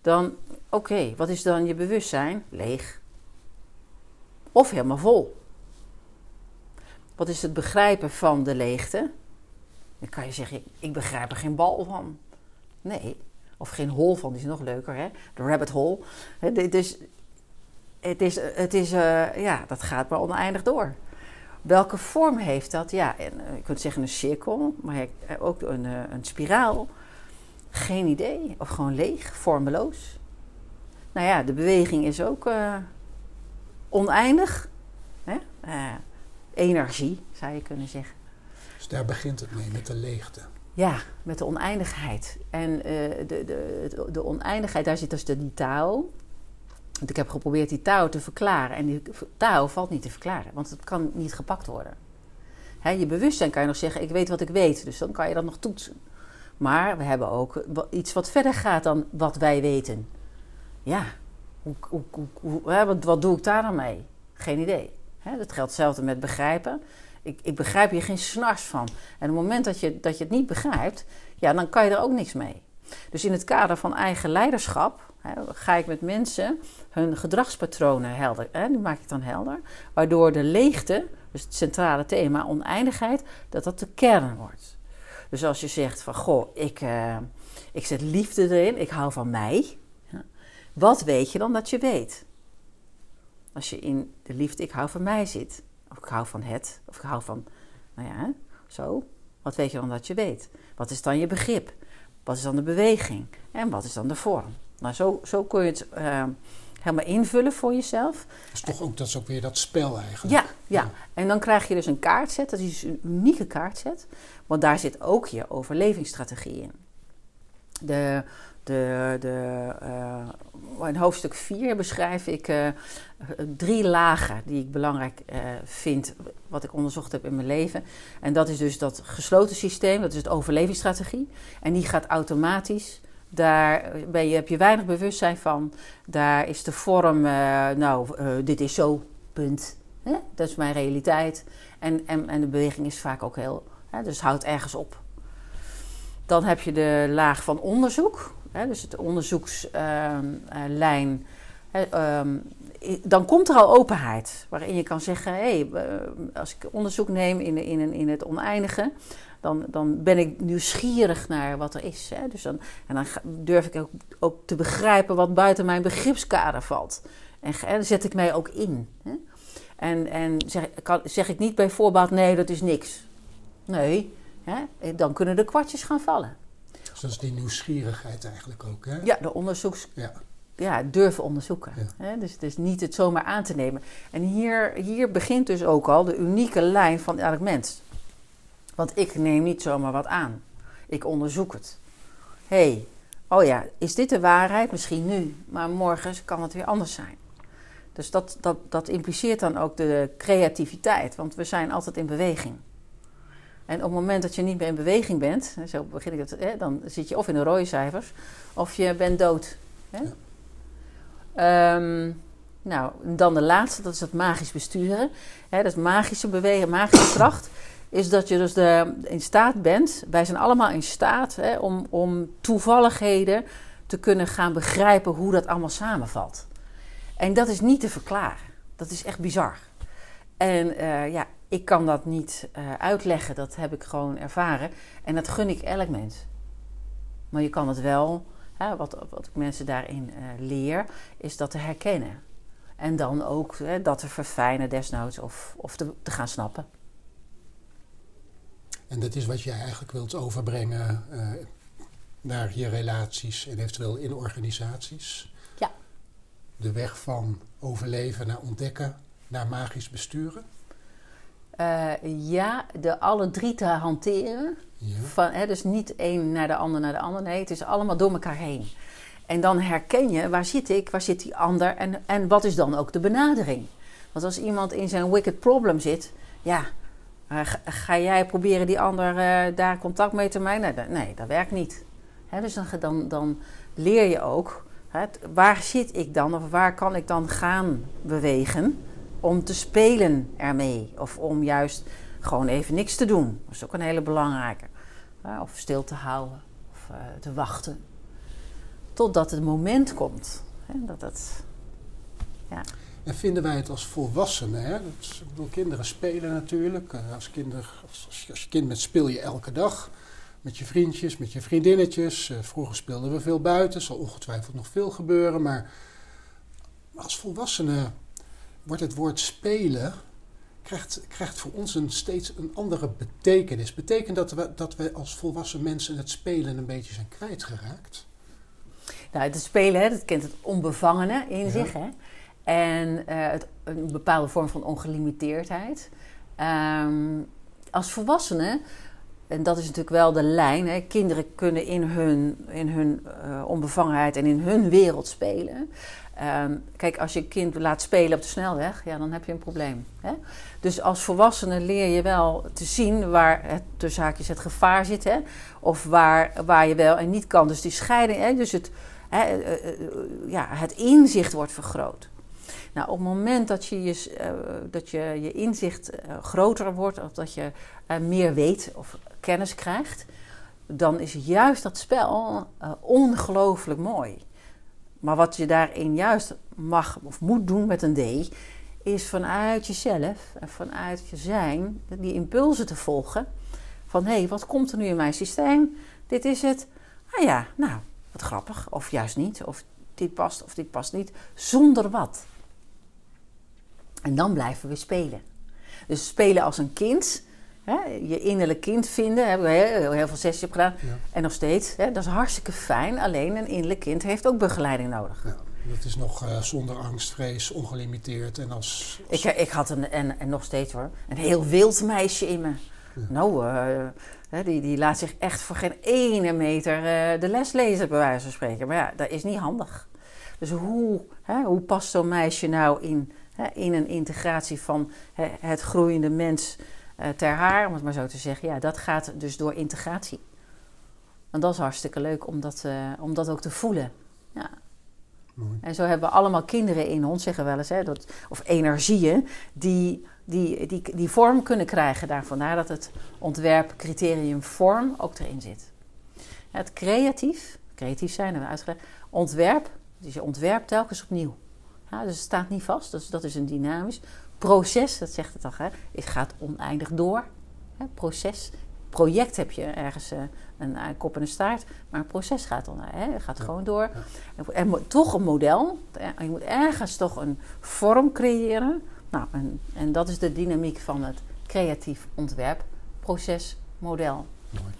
dan, oké, wat is dan je bewustzijn? Leeg. Of helemaal vol. Wat is het begrijpen van de leegte? Dan kan je zeggen, ik begrijp er geen bal van. Nee, of geen hol van, die is nog leuker, hè? De rabbit hole. Dus het is, het is uh, ja, dat gaat maar oneindig door. Welke vorm heeft dat? Ja, en, uh, je kunt zeggen een cirkel, maar ook een, een spiraal. Geen idee. Of gewoon leeg, vormeloos. Nou ja, de beweging is ook oneindig. Hè? Uh, energie, zou je kunnen zeggen. Dus daar begint het mee, met de leegte. Ja, met de oneindigheid. En uh, de, de, de oneindigheid, daar zit dus de, die taal. Want ik heb geprobeerd die taal te verklaren. En die taal valt niet te verklaren, want het kan niet gepakt worden. Hè, je bewustzijn kan je nog zeggen, ik weet wat ik weet. Dus dan kan je dat nog toetsen. Maar we hebben ook iets wat verder gaat dan wat wij weten. Ja, hoe, wat, doe ik daar dan mee? Geen idee. Hè, dat geldt hetzelfde met begrijpen. Ik, ik, begrijp hier geen snars van. En op het moment dat je, dat je het niet begrijpt, ja, dan kan je er ook niks mee. Dus in het kader van eigen leiderschap hè, ga ik met mensen hun gedragspatronen helder. Hè, die maak ik dan helder. Waardoor de leegte, dus het centrale thema, oneindigheid, dat dat de kern wordt. Dus als je zegt van, goh, ik, uh, ik zet liefde erin, ik hou van mij. Wat weet je dan dat je weet? Als je in de liefde, ik hou van mij zit. Of ik hou van het. Of ik hou van, nou ja, zo. Wat weet je dan dat je weet? Wat is dan je begrip? Wat is dan de beweging? En wat is dan de vorm? Nou, zo, zo kun je het uh, helemaal invullen voor jezelf. Dat is toch ook, dat is ook weer dat spel eigenlijk. Ja, ja, en dan krijg je dus een kaartset. Dat is een unieke kaartset. Want daar zit ook je overlevingsstrategie in. De de, de, uh, in hoofdstuk 4 beschrijf ik uh, drie lagen die ik belangrijk uh, vind, wat ik onderzocht heb in mijn leven. En dat is dus dat gesloten systeem, dat is het overlevingsstrategie. En die gaat automatisch. Daar ben je, heb je weinig bewustzijn van. Daar is de vorm, nou, dit is zo. Punt. Hè? Dat is mijn realiteit. En, en, en de beweging is vaak ook heel. Hè? Dus houdt ergens op. Dan heb je de laag van onderzoek. Hè? Dus het onderzoekslijn. Ehm, dan komt er al openheid. Waarin je kan zeggen: hé, hey, als ik onderzoek neem in, in, in het oneindige dan, dan ben ik nieuwsgierig naar wat er is. Hè? Dus dan, en dan durf ik ook, ook te begrijpen wat buiten mijn begripskader valt. En, zet ik mij ook in. Hè? En, en zeg, zeg ik niet bij voorbaat, nee, dat is niks. Nee, hè? dan kunnen de kwartjes gaan vallen. Dus dat is die nieuwsgierigheid eigenlijk ook, hè? Ja, de onderzoeks... Ja. Ja, durven onderzoeken. Hè? Dus, dus niet het zomaar aan te nemen. En hier, hier begint dus ook al de unieke lijn van elk mens. Want ik neem niet zomaar wat aan. Ik onderzoek het. Hé, hey, oh ja, is dit de waarheid? Misschien nu, maar morgen kan het weer anders zijn. Dus dat, dat, dat impliceert dan ook de creativiteit, want we zijn altijd in beweging. En op het moment dat je niet meer in beweging bent, zo begin ik het, hè, dan zit je of in de rode cijfers, of je bent dood. Hè? Ehm, nou, dan de laatste, dat is het magisch besturen. Hè, dat is magische bewegen, magische (clears throat) kracht is dat je dus de, in staat bent, wij zijn allemaal in staat hè, om, om toevalligheden te kunnen gaan begrijpen hoe dat allemaal samenvalt. En dat is niet te verklaren. Dat is echt bizar. En uh, ja, ik kan dat niet uh, uitleggen, dat heb ik gewoon ervaren. En dat gun ik elk mens. Maar je kan het wel, hè, wat, wat ik mensen daarin uh, leer, is dat te herkennen. En dan ook hè, dat te verfijnen desnoods of, of te, te gaan snappen. En dat is wat jij eigenlijk wilt overbrengen uh, naar je relaties en eventueel in organisaties. Ja. De weg van overleven naar ontdekken, naar magisch besturen. Uh, ja, de alle drie te hanteren. Ja. Van, hè, dus niet één naar de ander naar de ander. Nee, het is allemaal door elkaar heen. En dan herken je, waar zit ik, waar zit die ander en, en wat is dan ook de benadering? Want als iemand in zijn wicked problem zit, ja, ga jij proberen die ander uh, daar contact mee te maken? Nee, nee dat werkt niet. dus dan, dan, dan, leer je ook, waar zit ik dan of waar kan ik dan gaan bewegen om te spelen ermee? Of om juist gewoon even niks te doen. Dat is ook een hele belangrijke. of stil te houden of uh, te wachten. Totdat het moment komt. dat het, ja. En vinden wij het als volwassenen, hè? Dat bedoel, kinderen spelen natuurlijk. Eh, als, kinder, als, als, je kind bent, speel je elke dag. Met je vriendjes, met je vriendinnetjes. Uh, vroeger speelden we veel buiten. zal ongetwijfeld nog veel gebeuren. Maar als volwassenen wordt het woord spelen... Krijgt, krijgt voor ons een steeds een andere betekenis. Betekent dat we, dat we als volwassen mensen het spelen een beetje zijn kwijtgeraakt? Nou, het spelen, hè, dat kent het onbevangene in zich. Hè? En uh, het, een bepaalde vorm van ongelimiteerdheid. Um, als volwassenen, en dat is natuurlijk wel de lijn, hè, kinderen kunnen in hun, in hun uh, onbevangenheid en in hun wereld spelen. Um, kijk, als je een kind laat spelen op de snelweg, ja, dan heb je een probleem. Hè? Dus als volwassene leer je wel te zien waar het, tussen haakjes het gevaar zit, hè? of waar, waar je wel en niet kan. Dus die scheiding, hè? dus het, hè, uh, ja, het inzicht wordt vergroot. Nou, op het moment dat je je, uh, dat je, je inzicht uh, groter wordt, of dat je uh, meer weet of kennis krijgt, dan is juist dat spel ongelooflijk mooi. Maar wat je daarin juist mag of moet doen met een D, is vanuit jezelf en vanuit je zijn die impulsen te volgen. Van hé, hey, wat komt er nu in mijn systeem? Dit is het. Ah ja, nou, wat grappig. Of juist niet. Of dit past of dit past niet. Zonder wat. En dan blijven we spelen. Dus spelen als een kind, hè, je innerlijk kind vinden, hebben we heel, heel veel sessies op gedaan. En nog steeds, hè, dat is hartstikke fijn. Alleen een innerlijk kind heeft ook begeleiding nodig. Ja, dat is nog uh, zonder angst, vrees, ongelimiteerd. En als, Ik, ik had een, en, en nog steeds hoor, een heel wild meisje in me. Nou, uh, die, die laat zich echt voor geen ene meter uh, de les lezen, bij wijze van spreken. Maar ja, dat is niet handig. Dus hoe, hè, hoe past zo'n meisje nou in in een integratie van het groeiende mens eh, ter haar, om het maar zo te zeggen. Ja, dat gaat dus door integratie. En dat is hartstikke leuk om dat, eh, om dat ook te voelen. Ja. Mooi. En zo hebben we allemaal kinderen in ons, zeggen we wel eens, hè, dat, of energieën, die, die, die, die vorm kunnen krijgen. Daar, vandaar dat het ontwerp criterium vorm ook erin zit. Het creatief, creatief zijn hebben we uitgelegd, ontwerp, dus je ontwerpt telkens opnieuw. Ja, dus het staat niet vast, dus dat is een dynamisch proces, dat zegt het al, hè, het gaat oneindig door. Hè, proces, project heb je ergens eh, een, een kop en een staart, maar een proces gaat, on, hè, gaat Ja. gewoon door. Ja. En, toch een model, eh, je moet ergens toch een vorm creëren. Nou, en, en dat is de dynamiek van het creatief ontwerp, proces, model. Mooi.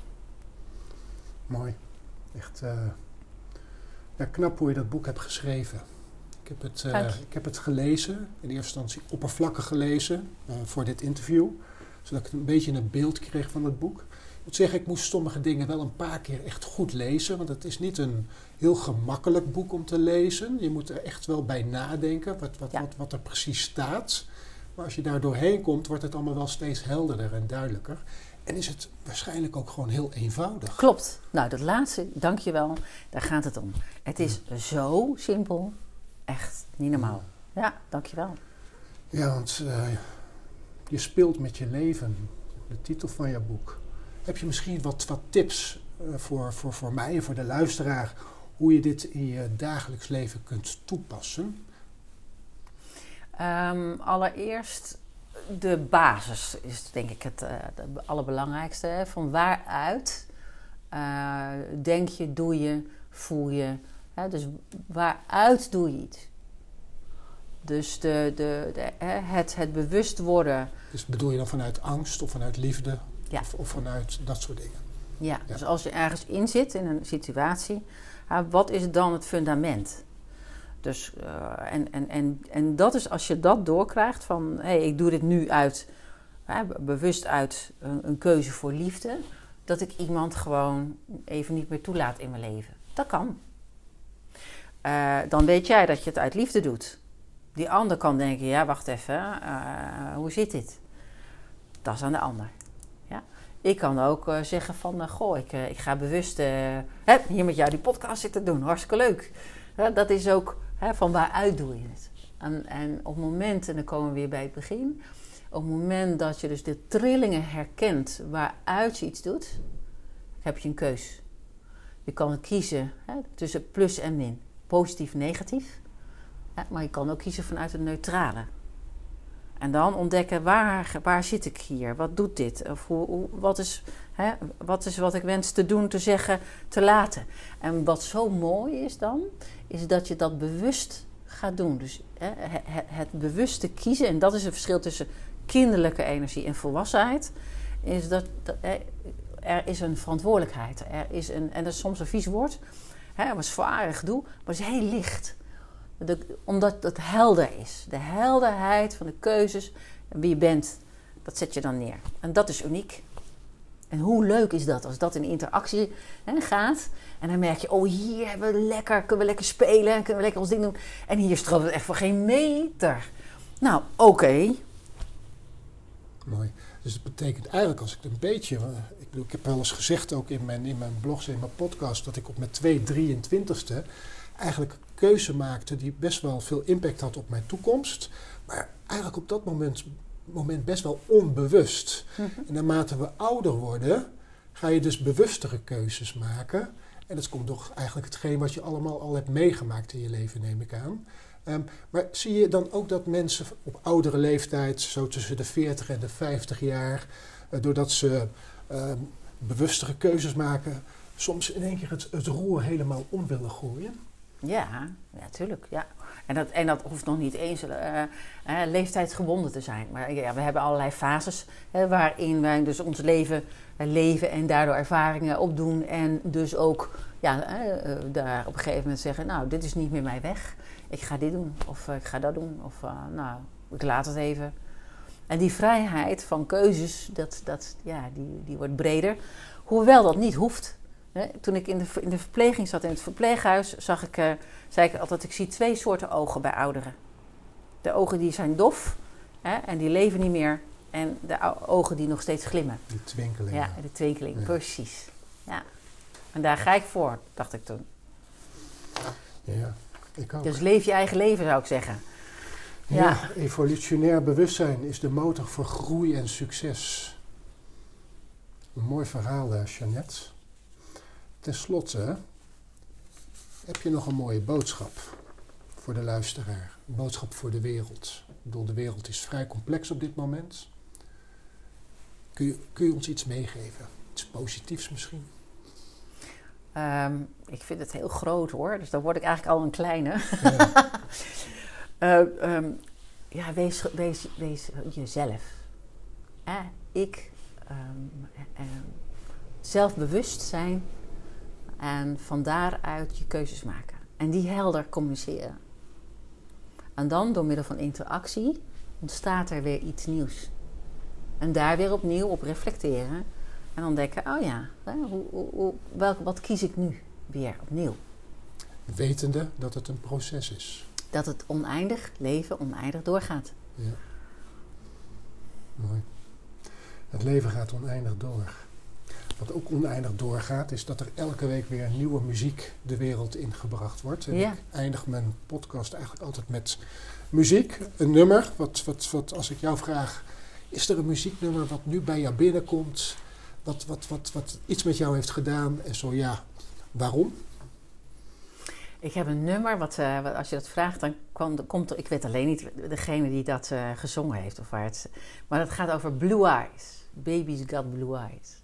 Mooi. Echt eh, ja, knap hoe je dat boek hebt geschreven. Ik heb het, eh, ik heb het gelezen, in eerste instantie oppervlakkig gelezen eh, voor dit interview. Zodat ik een beetje een beeld kreeg van het boek. Ik moet zeggen, ik moest sommige dingen wel een paar keer echt goed lezen. Want het is niet een heel gemakkelijk boek om te lezen. Je moet er echt wel bij nadenken wat, wat, Ja. wat, wat er precies staat. Maar als je daar doorheen komt, wordt het allemaal wel steeds helderder en duidelijker. En is het waarschijnlijk ook gewoon heel eenvoudig. Klopt. Nou, dat laatste, dankjewel, daar gaat het om. Het is zo simpel, echt niet normaal. Ja, dankjewel. Ja, want eh, je speelt met je leven, de titel van je boek. Heb je misschien wat, wat tips eh, voor, voor, voor mij en voor de luisteraar hoe je dit in je dagelijks leven kunt toepassen? Ehm, allereerst de basis is denk ik het, eh, het allerbelangrijkste. Hè. Van waaruit eh, denk je, doe je, voel je. Dus waaruit doe je iets? Dus de, de, de, hè, het, het bewust worden. Dus bedoel je dan vanuit angst of vanuit liefde Ja. of, of vanuit dat soort dingen? Ja, Ja. dus als je ergens in zit in een situatie, wat is dan het fundament? Dus, eh, en, en, en, en dat is als je dat doorkrijgt van, hé, hey, ik doe dit nu uit, bewust uit een, een keuze voor liefde, dat ik iemand gewoon even niet meer toelaat in mijn leven. Dat kan. Eh, dan weet jij dat je het uit liefde doet. Die ander kan denken, ja, wacht even, eh, hoe zit dit? Dat is aan de ander. Ja? Ik kan ook eh, zeggen van, goh, ik, ik ga bewust hè, hier met jou die podcast zitten doen. Hartstikke leuk. Dat is ook hè, van waaruit doe je het. En, en op het moment, en dan komen we weer bij het begin... op het moment dat je dus de trillingen herkent waaruit je iets doet... heb je een keus. Je kan kiezen hè, tussen plus en min. Positief, negatief. Hè, maar je kan ook kiezen vanuit het neutrale. En dan ontdekken waar, waar zit ik hier? Wat doet dit? Of hoe, wat, is, hè, wat is wat ik wens te doen, te zeggen, te laten? En wat zo mooi is dan, is dat je dat bewust gaat doen. Dus hè, het, bewuste kiezen, en dat is het verschil tussen kinderlijke energie en volwassenheid, is dat, dat hè, er is een verantwoordelijkheid. Er is een, en dat is soms een vies woord, hè, maar zwaar gedoe, maar het is heel licht. Omdat het helder is. De helderheid van de keuzes en wie je bent, dat zet je dan neer. En dat is uniek. En hoe leuk is dat als dat in interactie hè, gaat. En dan merk je, oh hier hebben we lekker, kunnen we lekker spelen, kunnen we lekker ons ding doen. En hier stroomt het echt voor geen meter. Nou, oké. Mooi. Dus dat betekent eigenlijk als ik het een beetje... Ik, bedoel, ik heb wel eens gezegd ook in mijn, in mijn blogs en in mijn podcast... dat ik op mijn 223ste eigenlijk een keuze maakte... die best wel veel impact had op mijn toekomst. Maar eigenlijk op dat moment, moment best wel onbewust. En naarmate we ouder worden... ga je dus bewustere keuzes maken... En dat komt toch eigenlijk hetgeen wat je allemaal al hebt meegemaakt in je leven, neem ik aan. Ehm, maar zie je dan ook dat mensen op oudere leeftijd, zo tussen de 40 en de 50 jaar, eh, doordat ze ehm, bewustere keuzes maken, soms in één keer het, roer helemaal om willen gooien? Ja, natuurlijk. Ja. En, dat, en dat hoeft nog niet eens eh, eh, leeftijdsgebonden te zijn. Maar ja, we hebben allerlei fases hè, waarin wij dus ons leven eh, leven en daardoor ervaringen opdoen. En dus ook ja, eh, daar op een gegeven moment zeggen: Nou, dit is niet meer mijn weg. Ik ga dit doen. Of ik ga dat doen. Of nou, ik laat het even. En die vrijheid van keuzes, dat, dat, ja, die, die wordt breder. Hoewel dat niet hoeft. Hè, Toen ik in de, in de verpleging zat in het verpleeghuis, zag ik, eh, zei ik altijd: ik zie twee soorten ogen bij ouderen. De ogen die zijn dof hè, en die leven niet meer. En de ogen die nog steeds glimmen. Die twinkeling. Ja, de twinkeling, Ja. precies. Ja. En daar ga ik voor, dacht ik toen. Ja. Ik ook. Dus leef je eigen leven, zou ik zeggen. Ja. evolutionair bewustzijn is de motor voor groei en succes. Een mooi verhaal, Jeannette. Ten slotte, heb je nog een mooie boodschap voor de luisteraar? Een boodschap voor de wereld. Ik bedoel, de wereld is vrij complex op dit moment. Kun je, kun je ons iets meegeven? Iets positiefs misschien? Ehm, ik vind het heel groot hoor, dus dan word ik eigenlijk al een kleine. Ja. (laughs) Eh, ehm, ja, wees, jezelf. Ik, ehm, ehm, zelfbewust zijn en van daaruit je keuzes maken. En die helder communiceren. En dan door middel van interactie ontstaat er weer iets nieuws. En daar weer opnieuw op reflecteren. En ontdekken, oh ja, hoe- welk, wat kies ik nu weer opnieuw? Wetende dat het een proces is. Dat het oneindig leven oneindig doorgaat. Ja. Mooi. Het leven gaat oneindig door. Wat ook oneindig doorgaat, is dat er elke week weer nieuwe muziek de wereld ingebracht wordt. En Ja. ik eindig mijn podcast eigenlijk altijd met muziek. Een nummer, wat, wat, wat als ik jou vraag, is er een muzieknummer wat nu bij jou binnenkomt, wat, wat, wat, wat iets met jou heeft gedaan? En zo ja, waarom? Ik heb een nummer, wat, eh, wat- als je dat vraagt, dan kwam, komt er, ik weet alleen niet degene die dat eh, gezongen heeft. Of waar het, maar het gaat over Blue Eyes. Baby's Got Blue Eyes.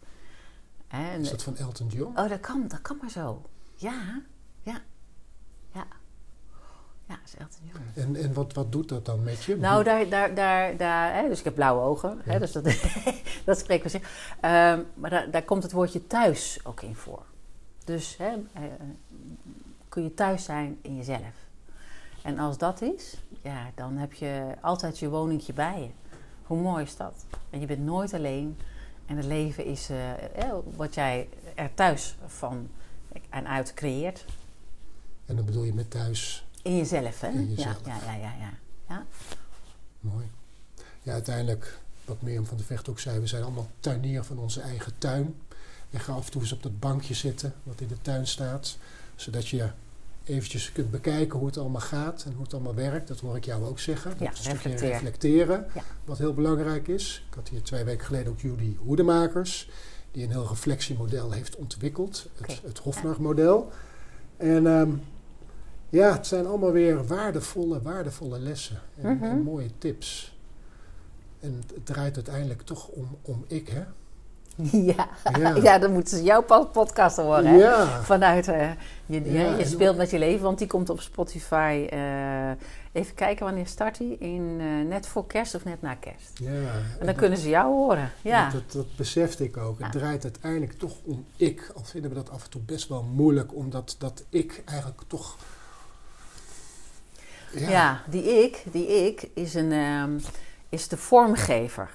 En- Is dat van Elton John? oh, dat kan, dat kan maar zo. Ja, ja, ja. Ja, dat is Elton John. En, en wat, wat doet dat dan met je? Nou, daar, daar, daar, daar hè, dus ik heb blauwe ogen, hè, dus dat, (laughs) dat spreekt voor zich. Ehm, maar daar, daar komt het woordje thuis ook in voor. Dus hè, eh, kun je thuis zijn in jezelf. En als dat is, ja, dan heb je altijd je woningje bij je. Hoe mooi is dat? En je bent nooit alleen. En het leven is eh, eh, wat jij er thuis van en uit creëert. En dan bedoel je met thuis In jezelf, hè? In jezelf. Ja, ja, ja, ja, ja. Mooi. Ja, uiteindelijk, wat Mirjam van der Vecht ook zei, we zijn allemaal tuinier van onze eigen tuin. En ga af en toe eens op dat bankje zitten wat in de tuin staat, zodat je eventjes kunt bekijken hoe het allemaal gaat en hoe het allemaal werkt. Dat hoor ik jou ook zeggen. Dat Ja, stukje reflecteren. reflecteren, Ja. wat heel belangrijk is. Ik had hier twee weken geleden ook Judy Hoedemakers, die een heel reflectiemodel heeft ontwikkeld, het, het Hofnar-model. En ehm, ja, het zijn allemaal weer waardevolle, waardevolle lessen en, Mhm. en mooie tips. En het draait uiteindelijk toch om, om ik, hè? (laughs) Ja. Ja. ja, dan moeten ze jouw po- podcast horen. Hè? Ja. Vanuit eh, je, je, Ja, je en speelt met je leven, want die komt op Spotify. eh, even kijken wanneer start die? In, eh, net voor kerst of net na kerst. ja. En dan dat- kunnen ze jou horen. Ja. Dat, dat besefte ik ook. Het draait uiteindelijk toch om ik. Al vinden we dat af en toe best wel moeilijk, omdat dat ik eigenlijk toch. Ja. die ik, die ik is, een, ehm, is de vormgever.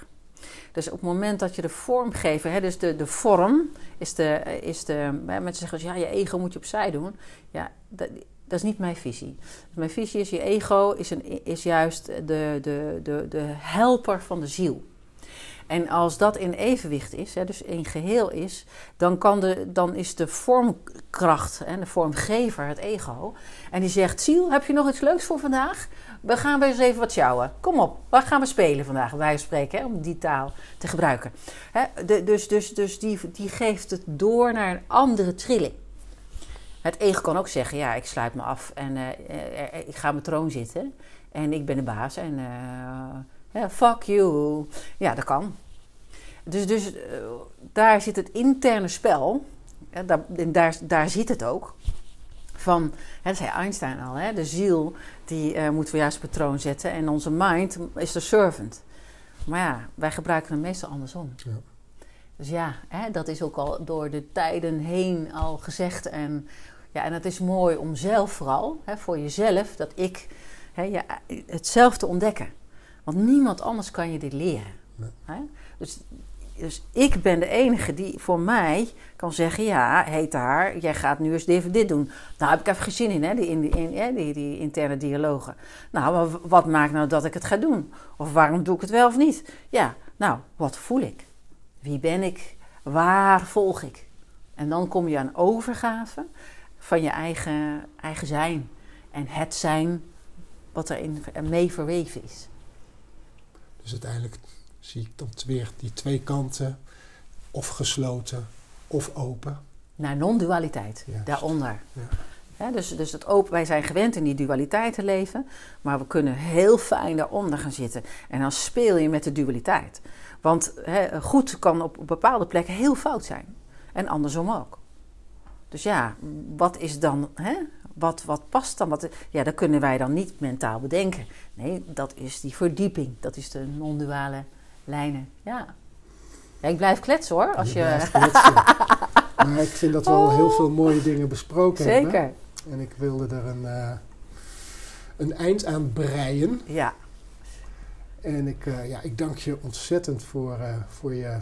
Dus op het moment dat je de vormgever, hè, dus de, de vorm, is de, is de. Mensen zeggen, ja, je ego moet je opzij doen. Ja, dat, dat is niet mijn visie. Mijn visie is, je ego is, een, is juist de, de, de, de helper van de ziel. En als dat in evenwicht is, hè, dus in geheel is, dan, kan de, dan is de vormkracht en de vormgever het ego. En die zegt: Ziel, heb je nog iets leuks voor vandaag? We gaan weer eens even wat sjouwen. Kom op, waar gaan we spelen vandaag? Van spreken, hè, om die taal te gebruiken. Hè, de, dus dus, dus die, die geeft het door naar een andere trilling. Het ego kan ook zeggen: Ja, ik sluit me af en eh, eh, eh, ik ga op mijn troon zitten. En ik ben de baas en fuck you. Ja, dat kan. Dus, dus daar zit het interne spel. Daar, daar, daar zit het ook. Van, hè, dat zei Einstein al, hè, de ziel die eh, moeten we juist op het troon zetten. En onze mind is de servant. Maar ja, wij gebruiken hem meestal andersom. Ja. Dus ja, hè, dat is ook al door de tijden heen al gezegd. En, ja, en het is mooi om zelf vooral, hè, voor jezelf, dat ik hè, ja, het zelf te ontdekken. Want niemand anders kan je dit leren. Nee. Hè? Dus, dus ik ben de enige die voor mij kan zeggen: Ja, heet haar, jij gaat nu eens dit, dit doen. Nou heb ik even geen zin in, hè, die, in, in, die, die interne dialogen. Nou, maar wat maakt nou dat ik het ga doen? Of waarom doe ik het wel of niet? Ja, nou, wat voel ik? Wie ben ik? Waar volg ik? En dan kom je aan overgave van je eigen, eigen zijn. en het zijn wat er in, mee verweven is. Dus uiteindelijk zie ik dan weer die twee kanten, of gesloten of open. Naar non-dualiteit, daaronder. Ja. Dus dus het open, wij zijn gewend in die dualiteit te leven, maar we kunnen heel fijn daaronder gaan zitten. En dan speel je met de dualiteit. Want hè, goed kan op, op bepaalde plekken heel fout zijn. En andersom ook. Dus ja, wat is dan, hè? Wat, wat past dan? Wat, ja, dat kunnen wij dan niet mentaal bedenken. Nee, dat is die verdieping. Dat is de non-duale lijnen. Ja. ja. Ik blijf kletsen hoor. Als je... (laughs) maar ik vind dat we al heel veel mooie dingen besproken hebben. Zeker. En ik wilde er een, eh, een eind aan breien. Ja. En ik, eh, ja, ik dank je ontzettend voor, eh, voor, je,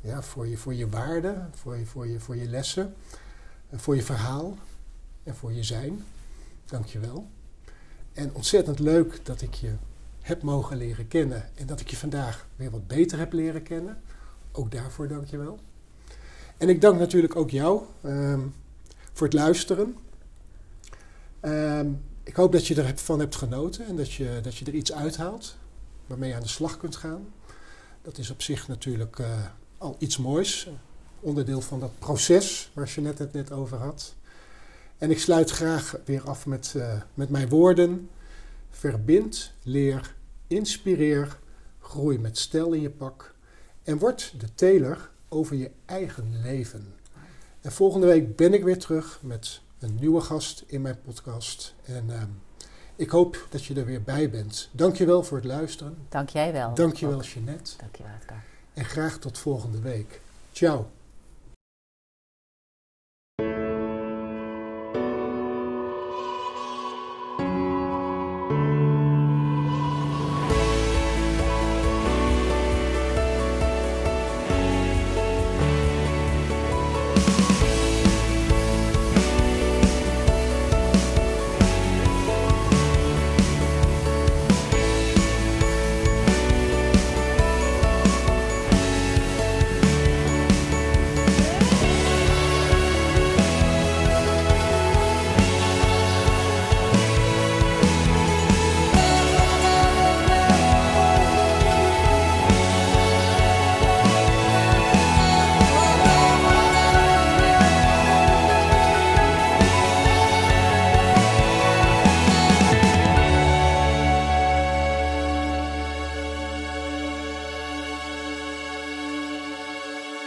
ja, voor, je, voor je waarden, voor je, voor, je, voor je lessen, en voor je verhaal en voor je zijn. Dank je wel. En ontzettend leuk dat ik je heb mogen leren kennen en dat ik je vandaag weer wat beter heb leren kennen. Ook daarvoor dank je wel. En ik dank natuurlijk ook jou ehm, voor het luisteren. Ehm, ik hoop dat je ervan hebt genoten en dat je, dat je er iets uithaalt waarmee je aan de slag kunt gaan. Dat is op zich natuurlijk eh, al iets moois. Onderdeel van dat proces waar je net het net over had. En ik sluit graag weer af met, eh, met mijn woorden. Verbind, leer, inspireer, groei met stijl in je pak. En word de teler over je eigen leven. En volgende week ben ik weer terug met een nieuwe gast in mijn podcast. En ehm, ik hoop dat je er weer bij bent. Dankjewel voor het luisteren. Dank jij wel. Dankjewel Jeanette. Dank je wel, Edgar. En graag tot volgende week. Ciao.